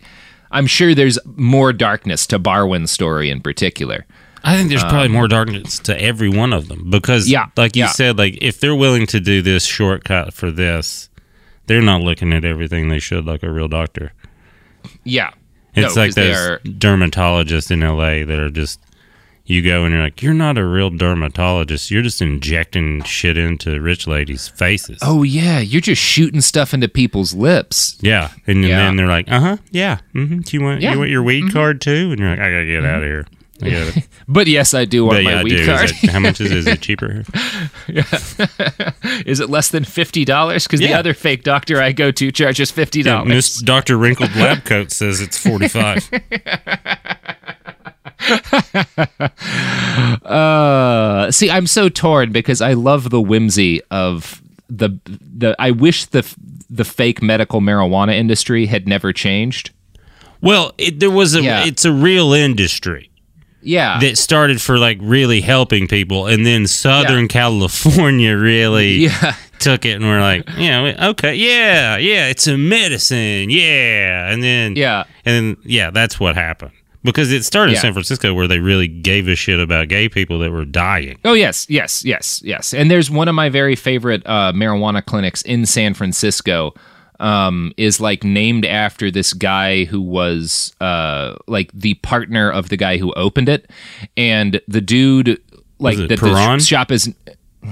i'm sure there's more darkness to barwin's story in particular I think there's probably Um, more darkness to every one of them because, Yeah, like you yeah. said, like if they're willing to do this shortcut for this, they're not looking at everything they should like a real doctor. yeah It's No, like 'cause they those are- dermatologists in LA that are just you go and you're like, you're not a real dermatologist. You're just injecting shit into rich ladies' faces. Oh yeah, you're just shooting stuff into people's lips. Yeah, and Yeah. then they're like, uh huh, yeah. Mm-hmm. Do you want Yeah. you want your weed Mhm. card too? And you're like, I gotta get out of here. I. (laughs) But yes, I do want But my yeah, card. it- how much is it? Is it (laughs) cheaper? Yeah. (laughs) is it less than fifty dollars? Because the other fake doctor I go to charges fifty Yeah, dollars. Miss Doctor Wrinkled Lab Coat says it's forty five. uh, see, I'm so torn because I love the whimsy of the the. I wish the the fake medical marijuana industry had never changed. well, it, there was a. Yeah. It's a real industry. Yeah. that started for like really helping people, and then Southern California (laughs) really Yeah. took it and we're like, yeah, okay, yeah, yeah, it's a medicine, yeah, and then Yeah. and then yeah, that's what happened because it started in San Francisco where they really gave a shit about gay people that were dying. Oh yes, yes, yes, yes. And there's one of my very favorite uh, marijuana clinics in San Francisco. Um, is like named after this guy who was uh, like the partner of the guy who opened it, and the dude like that the shop is.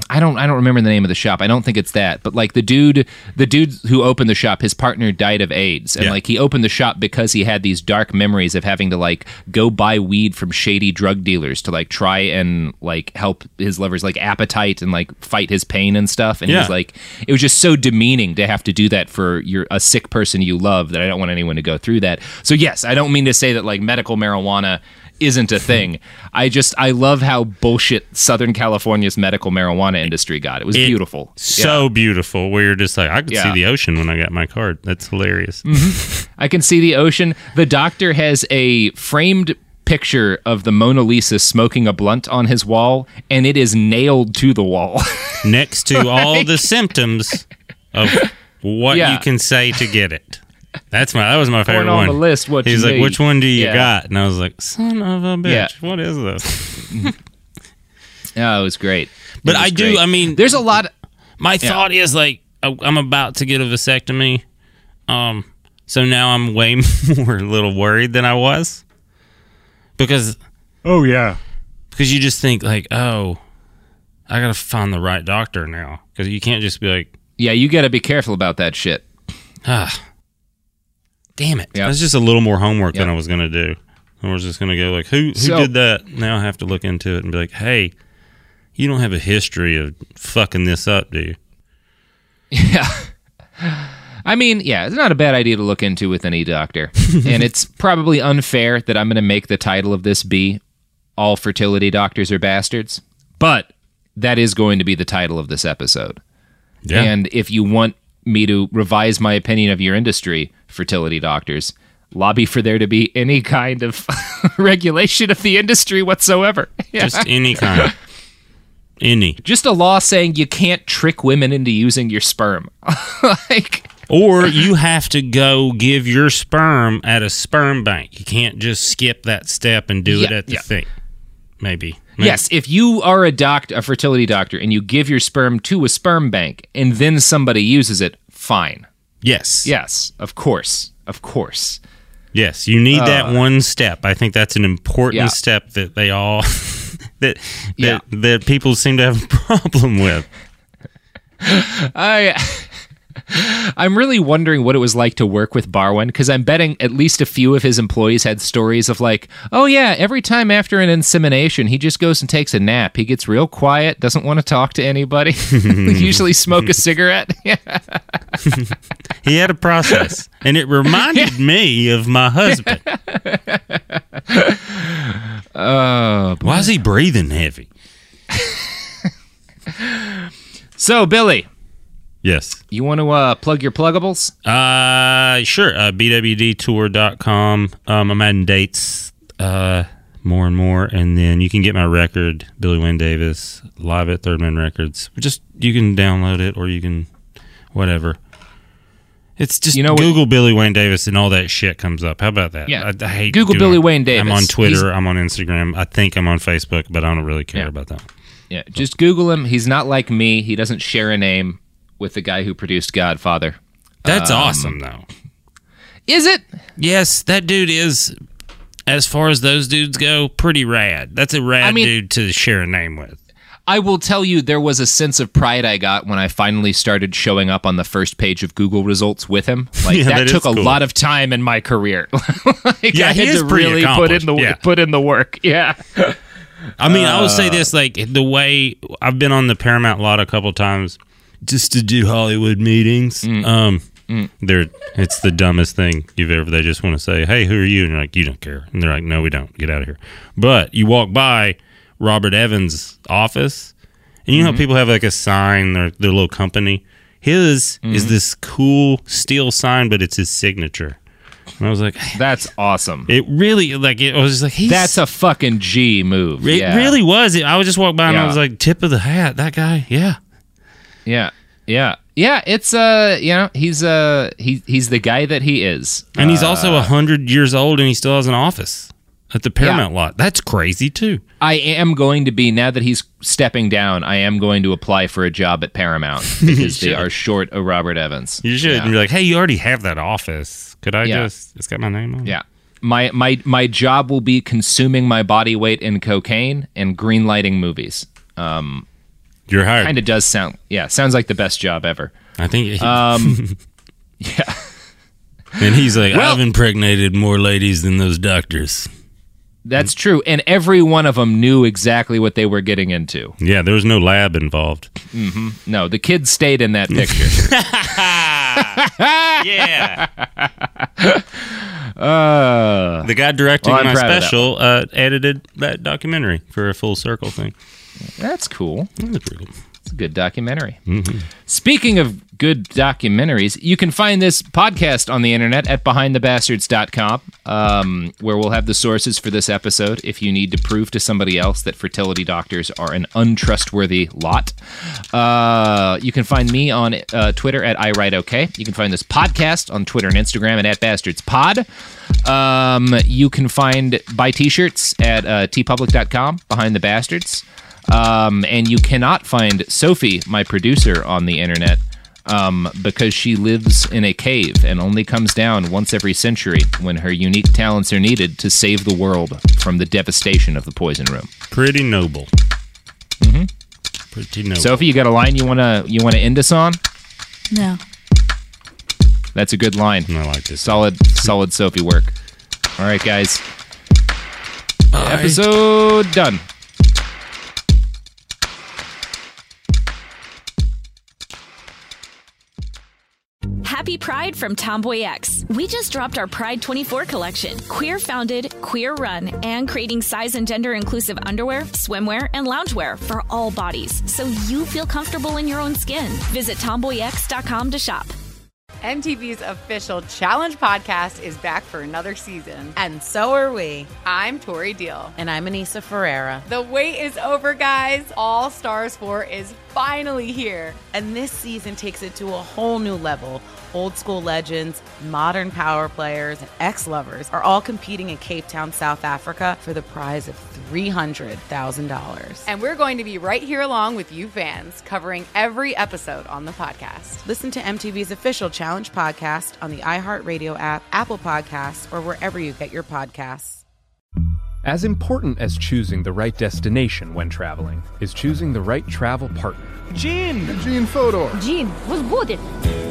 I don't I don't remember the name of the shop. I don't think it's that. But like the dude the dude who opened the shop, his partner died of AIDS. And Yeah. like he opened the shop because he had these dark memories of having to like go buy weed from shady drug dealers to like try and like help his lover's like appetite and like fight his pain and stuff. And he Yeah. was like it was just so demeaning to have to do that for your a sick person you love that I don't want anyone to go through that. So yes, I don't mean to say that like medical marijuana isn't a thing. I just I love how bullshit Southern California's medical marijuana industry got. It was It- beautiful. So beautiful. Where you're just like, I could Yeah. see the ocean when I got my card. That's hilarious. Mm-hmm. I can see the ocean. The doctor has a framed picture of the Mona Lisa smoking a blunt on his wall, and it is nailed to the wall. Next to (laughs) all the symptoms of what Yeah. you can say to get it. That's my that was my favorite on one. On the list what He's you like, need. which one do you Yeah. got? And I was like, son of a bitch, Yeah. what is this? (laughs) oh, it was great. But was I do. great. I mean, there's a lot. My Yeah. thought is like I- I'm about to get a vasectomy, um, so now I'm way (laughs) more a little worried than I was because Oh yeah. because you just think like, oh, I gotta find the right doctor now because you can't just be like, Yeah, you got to be careful about that shit. (sighs) ah, damn it. Yeah. That's just a little more homework than I was gonna do. I was just gonna go like, who who So- did that? Now I have to look into it and be like, hey, you don't have a history of fucking this up, do you? Yeah. I mean, yeah, it's not a bad idea to look into with any doctor. (laughs) and it's probably unfair that I'm going to make the title of this be All Fertility Doctors Are Bastards. But that is going to be the title of this episode. Yeah. And if you want me to revise my opinion of your industry, fertility doctors, lobby for there to be any kind of (laughs) regulation of the industry whatsoever. Yeah. (laughs) Just any kind. Any. Just a law saying you can't trick women into using your sperm. (laughs) like Or you have to go give your sperm at a sperm bank. You can't just skip that step and do it at the yeah. thing. Maybe. Yes, if you are a doctor, a fertility doctor, and you give your sperm to a sperm bank, and then somebody uses it, fine. Yes. Yes, of course, of course. Yes. You need that Uh, one step. I think that's an important Yeah. step that they all (laughs) that that Yeah. that people seem to have a (laughs) problem with. I I'm really wondering what it was like to work with Barwin because I'm betting at least a few of his employees had stories of like, oh yeah, every time after an insemination, he just goes and takes a nap. He gets real quiet, doesn't want to talk to anybody. (laughs) Usually smoke a cigarette. (laughs) (laughs) He had a process, and it reminded me of my husband. Oh, Why is he breathing heavy? so Billy, Yes. you want to uh, plug your pluggables? Uh, sure. Uh, BWDtour.com. Um, I'm adding dates uh, more and more. And then you can get my record, Billy Wayne Davis, live at Third Man Records. Just, you can download it or you can, whatever. It's just You know what- Google Billy Wayne Davis and all that shit comes up. How about that? Yeah. I, I hate Google Billy it. Wayne Davis. I'm on Twitter. He's- I'm on Instagram. I think I'm on Facebook, but I don't really care Yeah. about that. Yeah, just Google him. He's not like me. He doesn't share a name with the guy who produced Godfather. That's Um, awesome, though. Is it? Yes, that dude is, as far as those dudes go, pretty rad. That's a rad I mean- dude to share a name with. I will tell you, there was a sense of pride I got when I finally started showing up on the first page of Google results with him. (laughs) Like Yeah, that, that took a cool. lot of time in my career. (laughs) like, Yeah, I he had to really put in the yeah. put in the work. (laughs) Yeah. I mean, I will say Uh, this: like the way I've been on the Paramount lot a couple times, just to do Hollywood meetings. Mm. Um, they're it's the dumbest thing you've ever. They just want to say, "Hey, who are you?" And you're like, "You don't care." And they're like, "No, we don't. Get out of here." But you walk by Robert Evans' office, and you know Mm-hmm. how people have like a sign, their their little company. His Mm-hmm. is this cool steel sign, but it's his signature. And I was like, That's awesome. it really like it I was just like he's That's a fucking G move. it yeah. really was. I would just walk by and I was like, tip of the hat, that guy. Yeah. Yeah. Yeah. Yeah, it's uh, you know, he's uh he he's the guy that he is. And he's also Uh, a hundred years old and he still has an office at the Paramount lot. That's crazy too. I am going to be now that he's stepping down. I am going to apply for a job at Paramount (laughs) because they are short of Robert Evans. You should Yeah. be like, hey, you already have that office. Could I Yeah. just? It's got my name on. it. Yeah. My my my job will be consuming my body weight in cocaine and greenlighting movies. Um, You're hired. Kind of does sound. Yeah, sounds like the best job ever. I think. He, Um, (laughs) yeah. and he's like, Well- I've impregnated more ladies than those doctors. That's true, and every one of them knew exactly what they were getting into. Yeah, there was no lab involved. hmm No, the kids stayed in that (laughs) picture. (laughs) yeah. Uh, The guy directing well, my proud that special uh, edited that documentary for a full circle thing. That's cool. That's pretty cool. It's a good documentary. Mm-hmm. Speaking of good documentaries, you can find this podcast on the internet at behindthebastards.com, um, where we'll have the sources for this episode if you need to prove to somebody else that fertility doctors are an untrustworthy lot. Uh, you can find me on uh, Twitter at iWriteOK. You can find this podcast on Twitter and Instagram and at BastardsPod. Um, you can find buy t-shirts at uh, teepublic.com behind the bastards. Um, and you cannot find Sophie, my producer, on the internet um, because she lives in a cave and only comes down once every century when her unique talents are needed to save the world from the devastation of the poison room. Pretty noble. Mm-hmm. Pretty noble. Sophie, you got a line you wanna you wanna end us on? No. That's a good line. I like this. Solid, solid Sophie work. All right, guys. Episode done. Happy Pride from TomboyX. We just dropped our Pride 24 collection. Queer founded, queer run, and creating size and gender inclusive underwear, swimwear, and loungewear for all bodies so you feel comfortable in your own skin. Visit tomboyx.com to shop. MTV's official challenge podcast is back for another season. And so are we. I'm Tori Deal. And I'm Aneesa Ferreira. The wait is over, guys. All Stars 4 is finally here. And this season takes it to a whole new level. Old school legends, modern power players, and ex lovers are all competing in Cape Town, South Africa for the prize of $300,000. And we're going to be right here along with you fans, covering every episode on the podcast. Listen to MTV's official Challenge podcast on the iHeartRadio app, Apple Podcasts, or wherever you get your podcasts. As important as choosing the right destination when traveling is choosing the right travel partner. Gene! Gene Fodor! Gene was good!